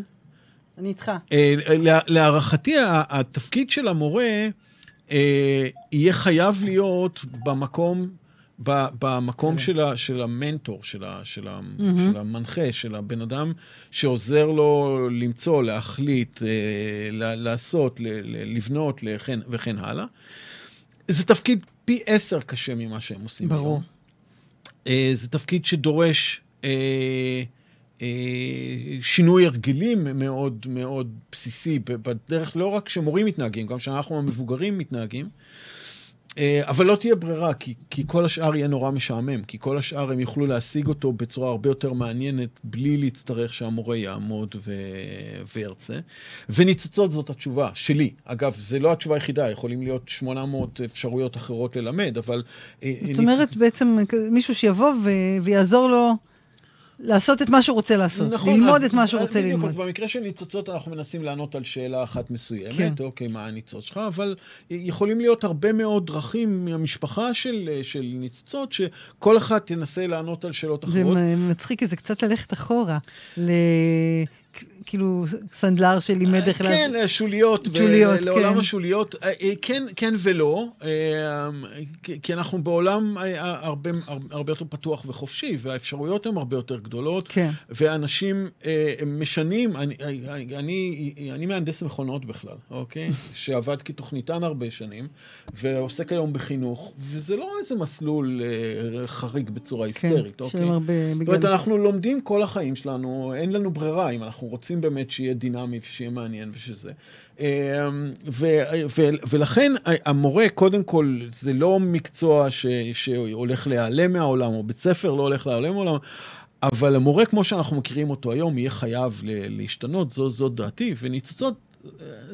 אני איתך. אה, לה- להערכתי, התפקיד של המורה אה, יהיה חייב להיות במקום, במקום של, ה, של המנטור, של, ה, של, ה, של המנחה, של הבן אדם שעוזר לו למצוא, להחליט, אה, לעשות, ל- ל- לבנות לכן, וכן הלאה. זה תפקיד פי עשר קשה ממה שהם עושים ברור. אה, זה תפקיד שדורש אה, אה, שינוי הרגלים מאוד מאוד בסיסי, בדרך לא רק שמורים מתנהגים, גם שאנחנו המבוגרים מתנהגים. אה, אבל לא תהיה ברירה, כי, כי כל השאר יהיה נורא משעמם, כי כל השאר הם יוכלו להשיג אותו בצורה הרבה יותר מעניינת, בלי להצטרך שהמורה יעמוד ו... וירצה. וניצוצות זאת התשובה שלי. אגב, זה לא התשובה היחידה, יכולים להיות 800 אפשרויות אחרות ללמד, אבל... אה, זאת ניצ- אומרת, בעצם מישהו שיבוא ו- ויעזור לו לעשות את מה שהוא רוצה לעשות. ללמוד נכון, אז- את מה שהוא רוצה בדיוק, ללמוד. אז במקרה של ניצוצות אנחנו מנסים לענות על שאלה אחת מסוימת, כן. אוקיי, מה הניצוץ שלך, אבל יכולים להיות הרבה מאוד דרכים מהמשפחה של, של ניצוצות, שכל אחד תנסה לענות על שאלות זה אחרות. מ- מצחיק, כי זה קצת ללכת אחורה. ל... כאילו, סנדלר שלימד איך כן, לעשות. שוליות, שוליות, לעולם כן. השוליות, אה, אה, כן, כן ולא, אה, כי- אנחנו בעולם אה, הרבה, הרבה יותר פתוח וחופשי, והאפשרויות הן הרבה יותר גדולות, כן. ואנשים אה, משנים, אני, אני, אני, מהנדס מכונות בכלל, אוקיי? שעבד כתוכניתן הרבה שנים, ועוסק היום בחינוך, וזה לא איזה מסלול אה, חריג בצורה היסטרית, כן, אוקיי? שהם הרבה זאת אומרת. אנחנו לומדים כל החיים שלנו, אין לנו ברירה, אם אנחנו רוצים באמת שיהיה דינמי ושיהיה מעניין ושזה. אמ, ו- ו- ולכן המורה, קודם כל, זה לא מקצוע ש- שהולך להיעלם מהעולם, או בית ספר לא הולך להיעלם מהעולם, אבל המורה, כמו שאנחנו מכירים אותו היום, יהיה חייב להשתנות, זו, זו דעתי, וניצוצות...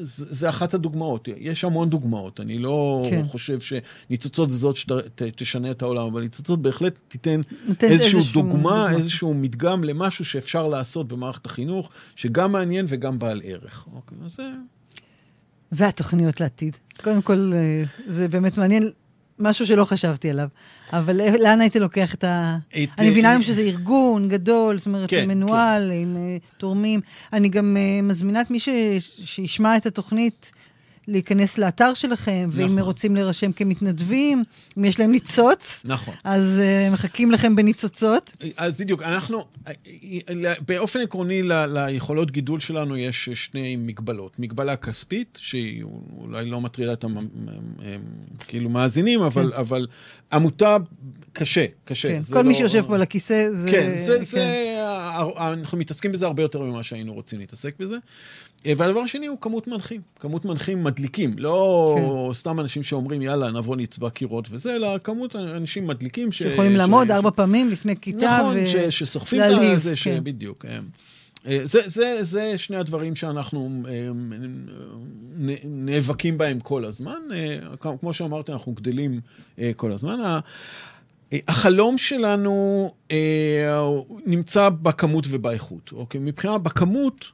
זה אחת הדוגמאות, יש המון דוגמאות, אני לא כן. חושב שניצוצות זה זאת שתשנה את העולם, אבל ניצוצות בהחלט תיתן איזשהו דוגמה, דוגמה. איזשהו מדגם למשהו שאפשר לעשות במערכת החינוך, שגם מעניין וגם בעל ערך. אוקיי, אז זה... והתוכניות לעתיד. קודם כל, אה, זה באמת מעניין, משהו שלא חשבתי עליו. אבל אה, לאן הייתי לוקח את ה... את- אני מבינה היום שזה ארגון גדול, זאת אומרת, כן, מנוהל, עם אה, תורמים. אני גם אה, מזמינה את מי ש- שישמע את התוכנית. להיכנס לאתר שלכם, ואם נכון. רוצים להירשם כמתנדבים, אם יש להם ניצוץ, נכון. אז אה, מחכים לכם בניצוצות. אז בדיוק, אנחנו, באופן עקרוני ל- ליכולות גידול שלנו יש שני מגבלות. מגבלה כספית, שהיא אולי לא מטרידה את כאילו מאזינים, אבל, אבל עמותה קשה, קשה. כן, כל מי לא- שיושב פה על הכיסא, זה... כן, זה, זה, אנחנו מתעסקים בזה הרבה יותר ממה שהיינו רוצים להתעסק בזה. אה, והדבר השני הוא כמות מנחים, כמות מנחים מדליקים, לא סתם אנשים שאומרים יאללה נבוא נצבע קירות וזה, אלא כמות אנשים מדליקים ש... שיכולים ש- לעמוד ארבע פעמים לפני כיתה נכון, ו... ש, שסוחפים את זה, כן. שבדיוק. אה, אה, זה, זה, זה שני הדברים שאנחנו אה, נאבקים בהם כל הזמן. אה, כמו שאמרתי, אנחנו גדלים אה, כל הזמן. אה, החלום שלנו אה, נמצא בכמות ובאיכות. אוקיי? מבחינה בכמות,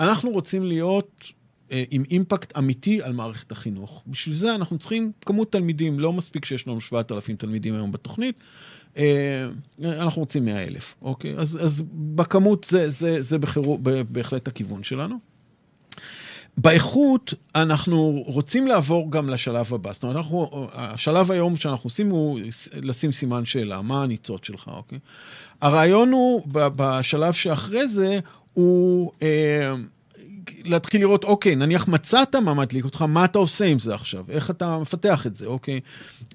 אנחנו רוצים להיות אה, עם אימפקט אמיתי על מערכת החינוך. בשביל זה אנחנו צריכים כמות תלמידים, לא מספיק שיש לנו 7,000 תלמידים היום בתוכנית, אה, אנחנו רוצים 100 אלף, אוקיי? אז, אז בכמות זה, זה, זה בחירו, בהחלט הכיוון שלנו. באיכות, אנחנו רוצים לעבור גם לשלב הבא. זאת אומרת, אנחנו, השלב היום שאנחנו עושים הוא לשים סימן שאלה, מה הניצוץ שלך, אוקיי? הרעיון הוא, בשלב שאחרי זה, הוא אה, להתחיל לראות, אוקיי, נניח מצאת מה מדליק אותך, מה אתה עושה עם זה עכשיו? איך אתה מפתח את זה, אוקיי?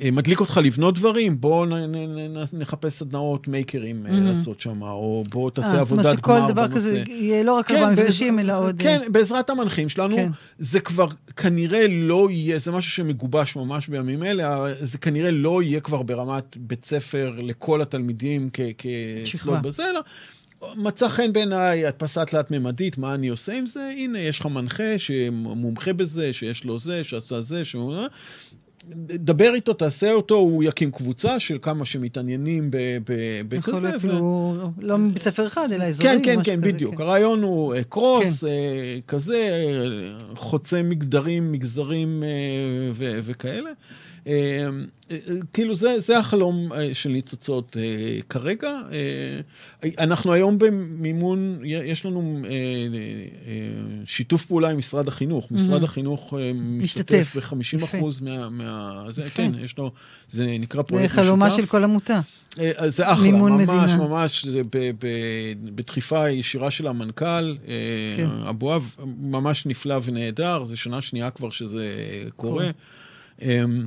אה, מדליק אותך לבנות דברים? בוא נ, נ, נ, נ, נחפש סדנאות מייקרים mm-hmm. לעשות שם, או בוא תעשה אה, זאת אומרת עבודת שכל גמר דבר בנושא. כזה יהיה לא רק כן, ארבעה מפגשים, אלא עוד... כן, בעזרת המנחים שלנו, כן. זה כבר כנראה לא יהיה, זה משהו שמגובש ממש בימים אלה, זה כנראה לא יהיה כבר ברמת בית ספר לכל התלמידים. כסלול בזה, אלא מצא חן בעיניי הדפסה תלת-ממדית, מה אני עושה עם זה? הנה, יש לך מנחה שמומחה בזה, שיש לו זה, שעשה זה, ש... דבר איתו, תעשה אותו, הוא יקים קבוצה של כמה שמתעניינים ב- ב- יכול בכזה. להיות ו- אפילו לא מבית ספר אחד, אלא אזורי. כן, כן, כן, כזה, בדיוק. כן. הרעיון הוא אה, קרוס, אה, כזה, אה, חוצה מגדרים, מגזרים ו- וכאלה. אה, אה, כאילו, זה, זה החלום אה, של ניצוצות כרגע. אנחנו היום במימון, יש לנו שיתוף פעולה עם משרד החינוך. משרד החינוך משתתף משתתף. ב-50 יפה. אחוז מה... מה זה, כן, יש לו, זה נקרא פרויקט זה משותף. חלומה של כל עמותה. זה אחלה, מימון ממש, מדינה. ממש, זה ב, ב, בדחיפה ישירה של המנכ"ל, כן. אבואב, ממש נפלא ונהדר, זה שנה שנייה כבר שזה קורה. אמ,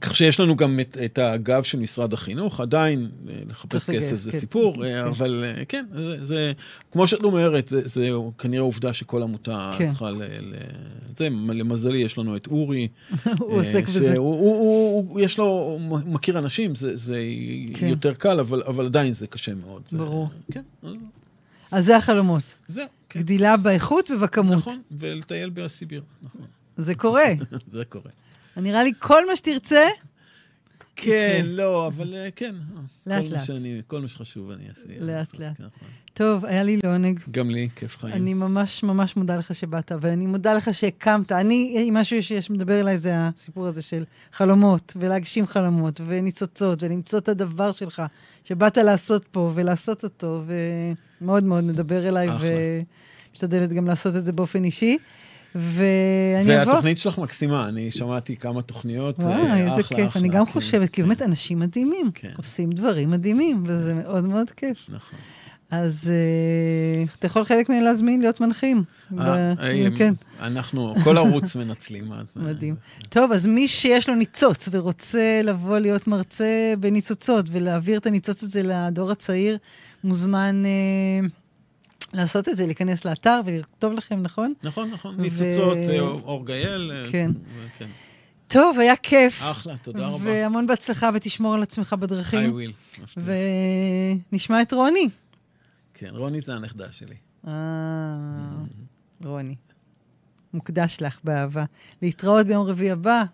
כך שיש לנו גם את, את הגב של משרד החינוך, עדיין אה, לחפש צריך לגייס, כסף זה כן. סיפור, אה, אבל אה, כן, זה, זה, כמו שאת אומרת, זה, זה כנראה עובדה שכל עמותה כן. צריכה ל... ל זה, למזלי, יש לנו את אורי. הוא עוסק בזה. שהוא, הוא, הוא, הוא, יש לו, הוא מכיר אנשים, זה, זה כן. כן. יותר קל, אבל, אבל עדיין זה קשה מאוד. זה, ברור. כן, אז זה החלומות. זה, כן. גדילה באיכות ובכמות. נכון, ולטייל בסיביר, נכון, זה קורה. זה קורה. נראה לי כל מה שתרצה, כן, לא, אבל אה, כן. לאט, לאט. כל מה שחשוב אני אעשה. לאט, לאט. כן, נכון. טוב, היה לי לעונג. גם לי, כיף חיים. אני ממש ממש מודה לך שבאת, ואני מודה לך שהקמת. אני, משהו שיש מדבר אליי זה הסיפור הזה של חלומות, ולהגשים חלומות, וניצוצות, ולמצוא את הדבר שלך, שבאת לעשות פה, ולעשות אותו, ומאוד מאוד מדבר אליי. ומשתדלת גם לעשות את זה באופן אישי. ואני אבוא. והתוכנית שלך מקסימה, אני שמעתי כמה תוכניות, אה, וואי, איזה אחלה, כיף. אחלה, אני גם כן, חושבת, כי כן, באמת אנשים מדהימים, כן. עושים דברים מדהימים, וזה מאוד מאוד כיף. נכון. אז אה, אתה יכול חלק מהם להזמין להיות מנחים. אה, כן, אנחנו, כל ערוץ מנצלים. מדהים. טוב, אז מי שיש לו ניצוץ ורוצה לבוא להיות מרצה בניצוצות ולהעביר את הניצוץ הזה לדור הצעיר, מוזמן לעשות את זה, להיכנס לאתר ולכתוב לכם, נכון? נכון, נכון, ו- ניצוצות, אה, אור גייל. אה, כן. כן. טוב, היה כיף. אחלה, תודה רבה. והמון בהצלחה ותשמור על עצמך I בדרכים. will. מבטיח. ונשמע את רוני. כן, רוני זה הנכדה שלי. אה, רוני. מוקדש לך באהבה. להתראות ביום רביעי הבא.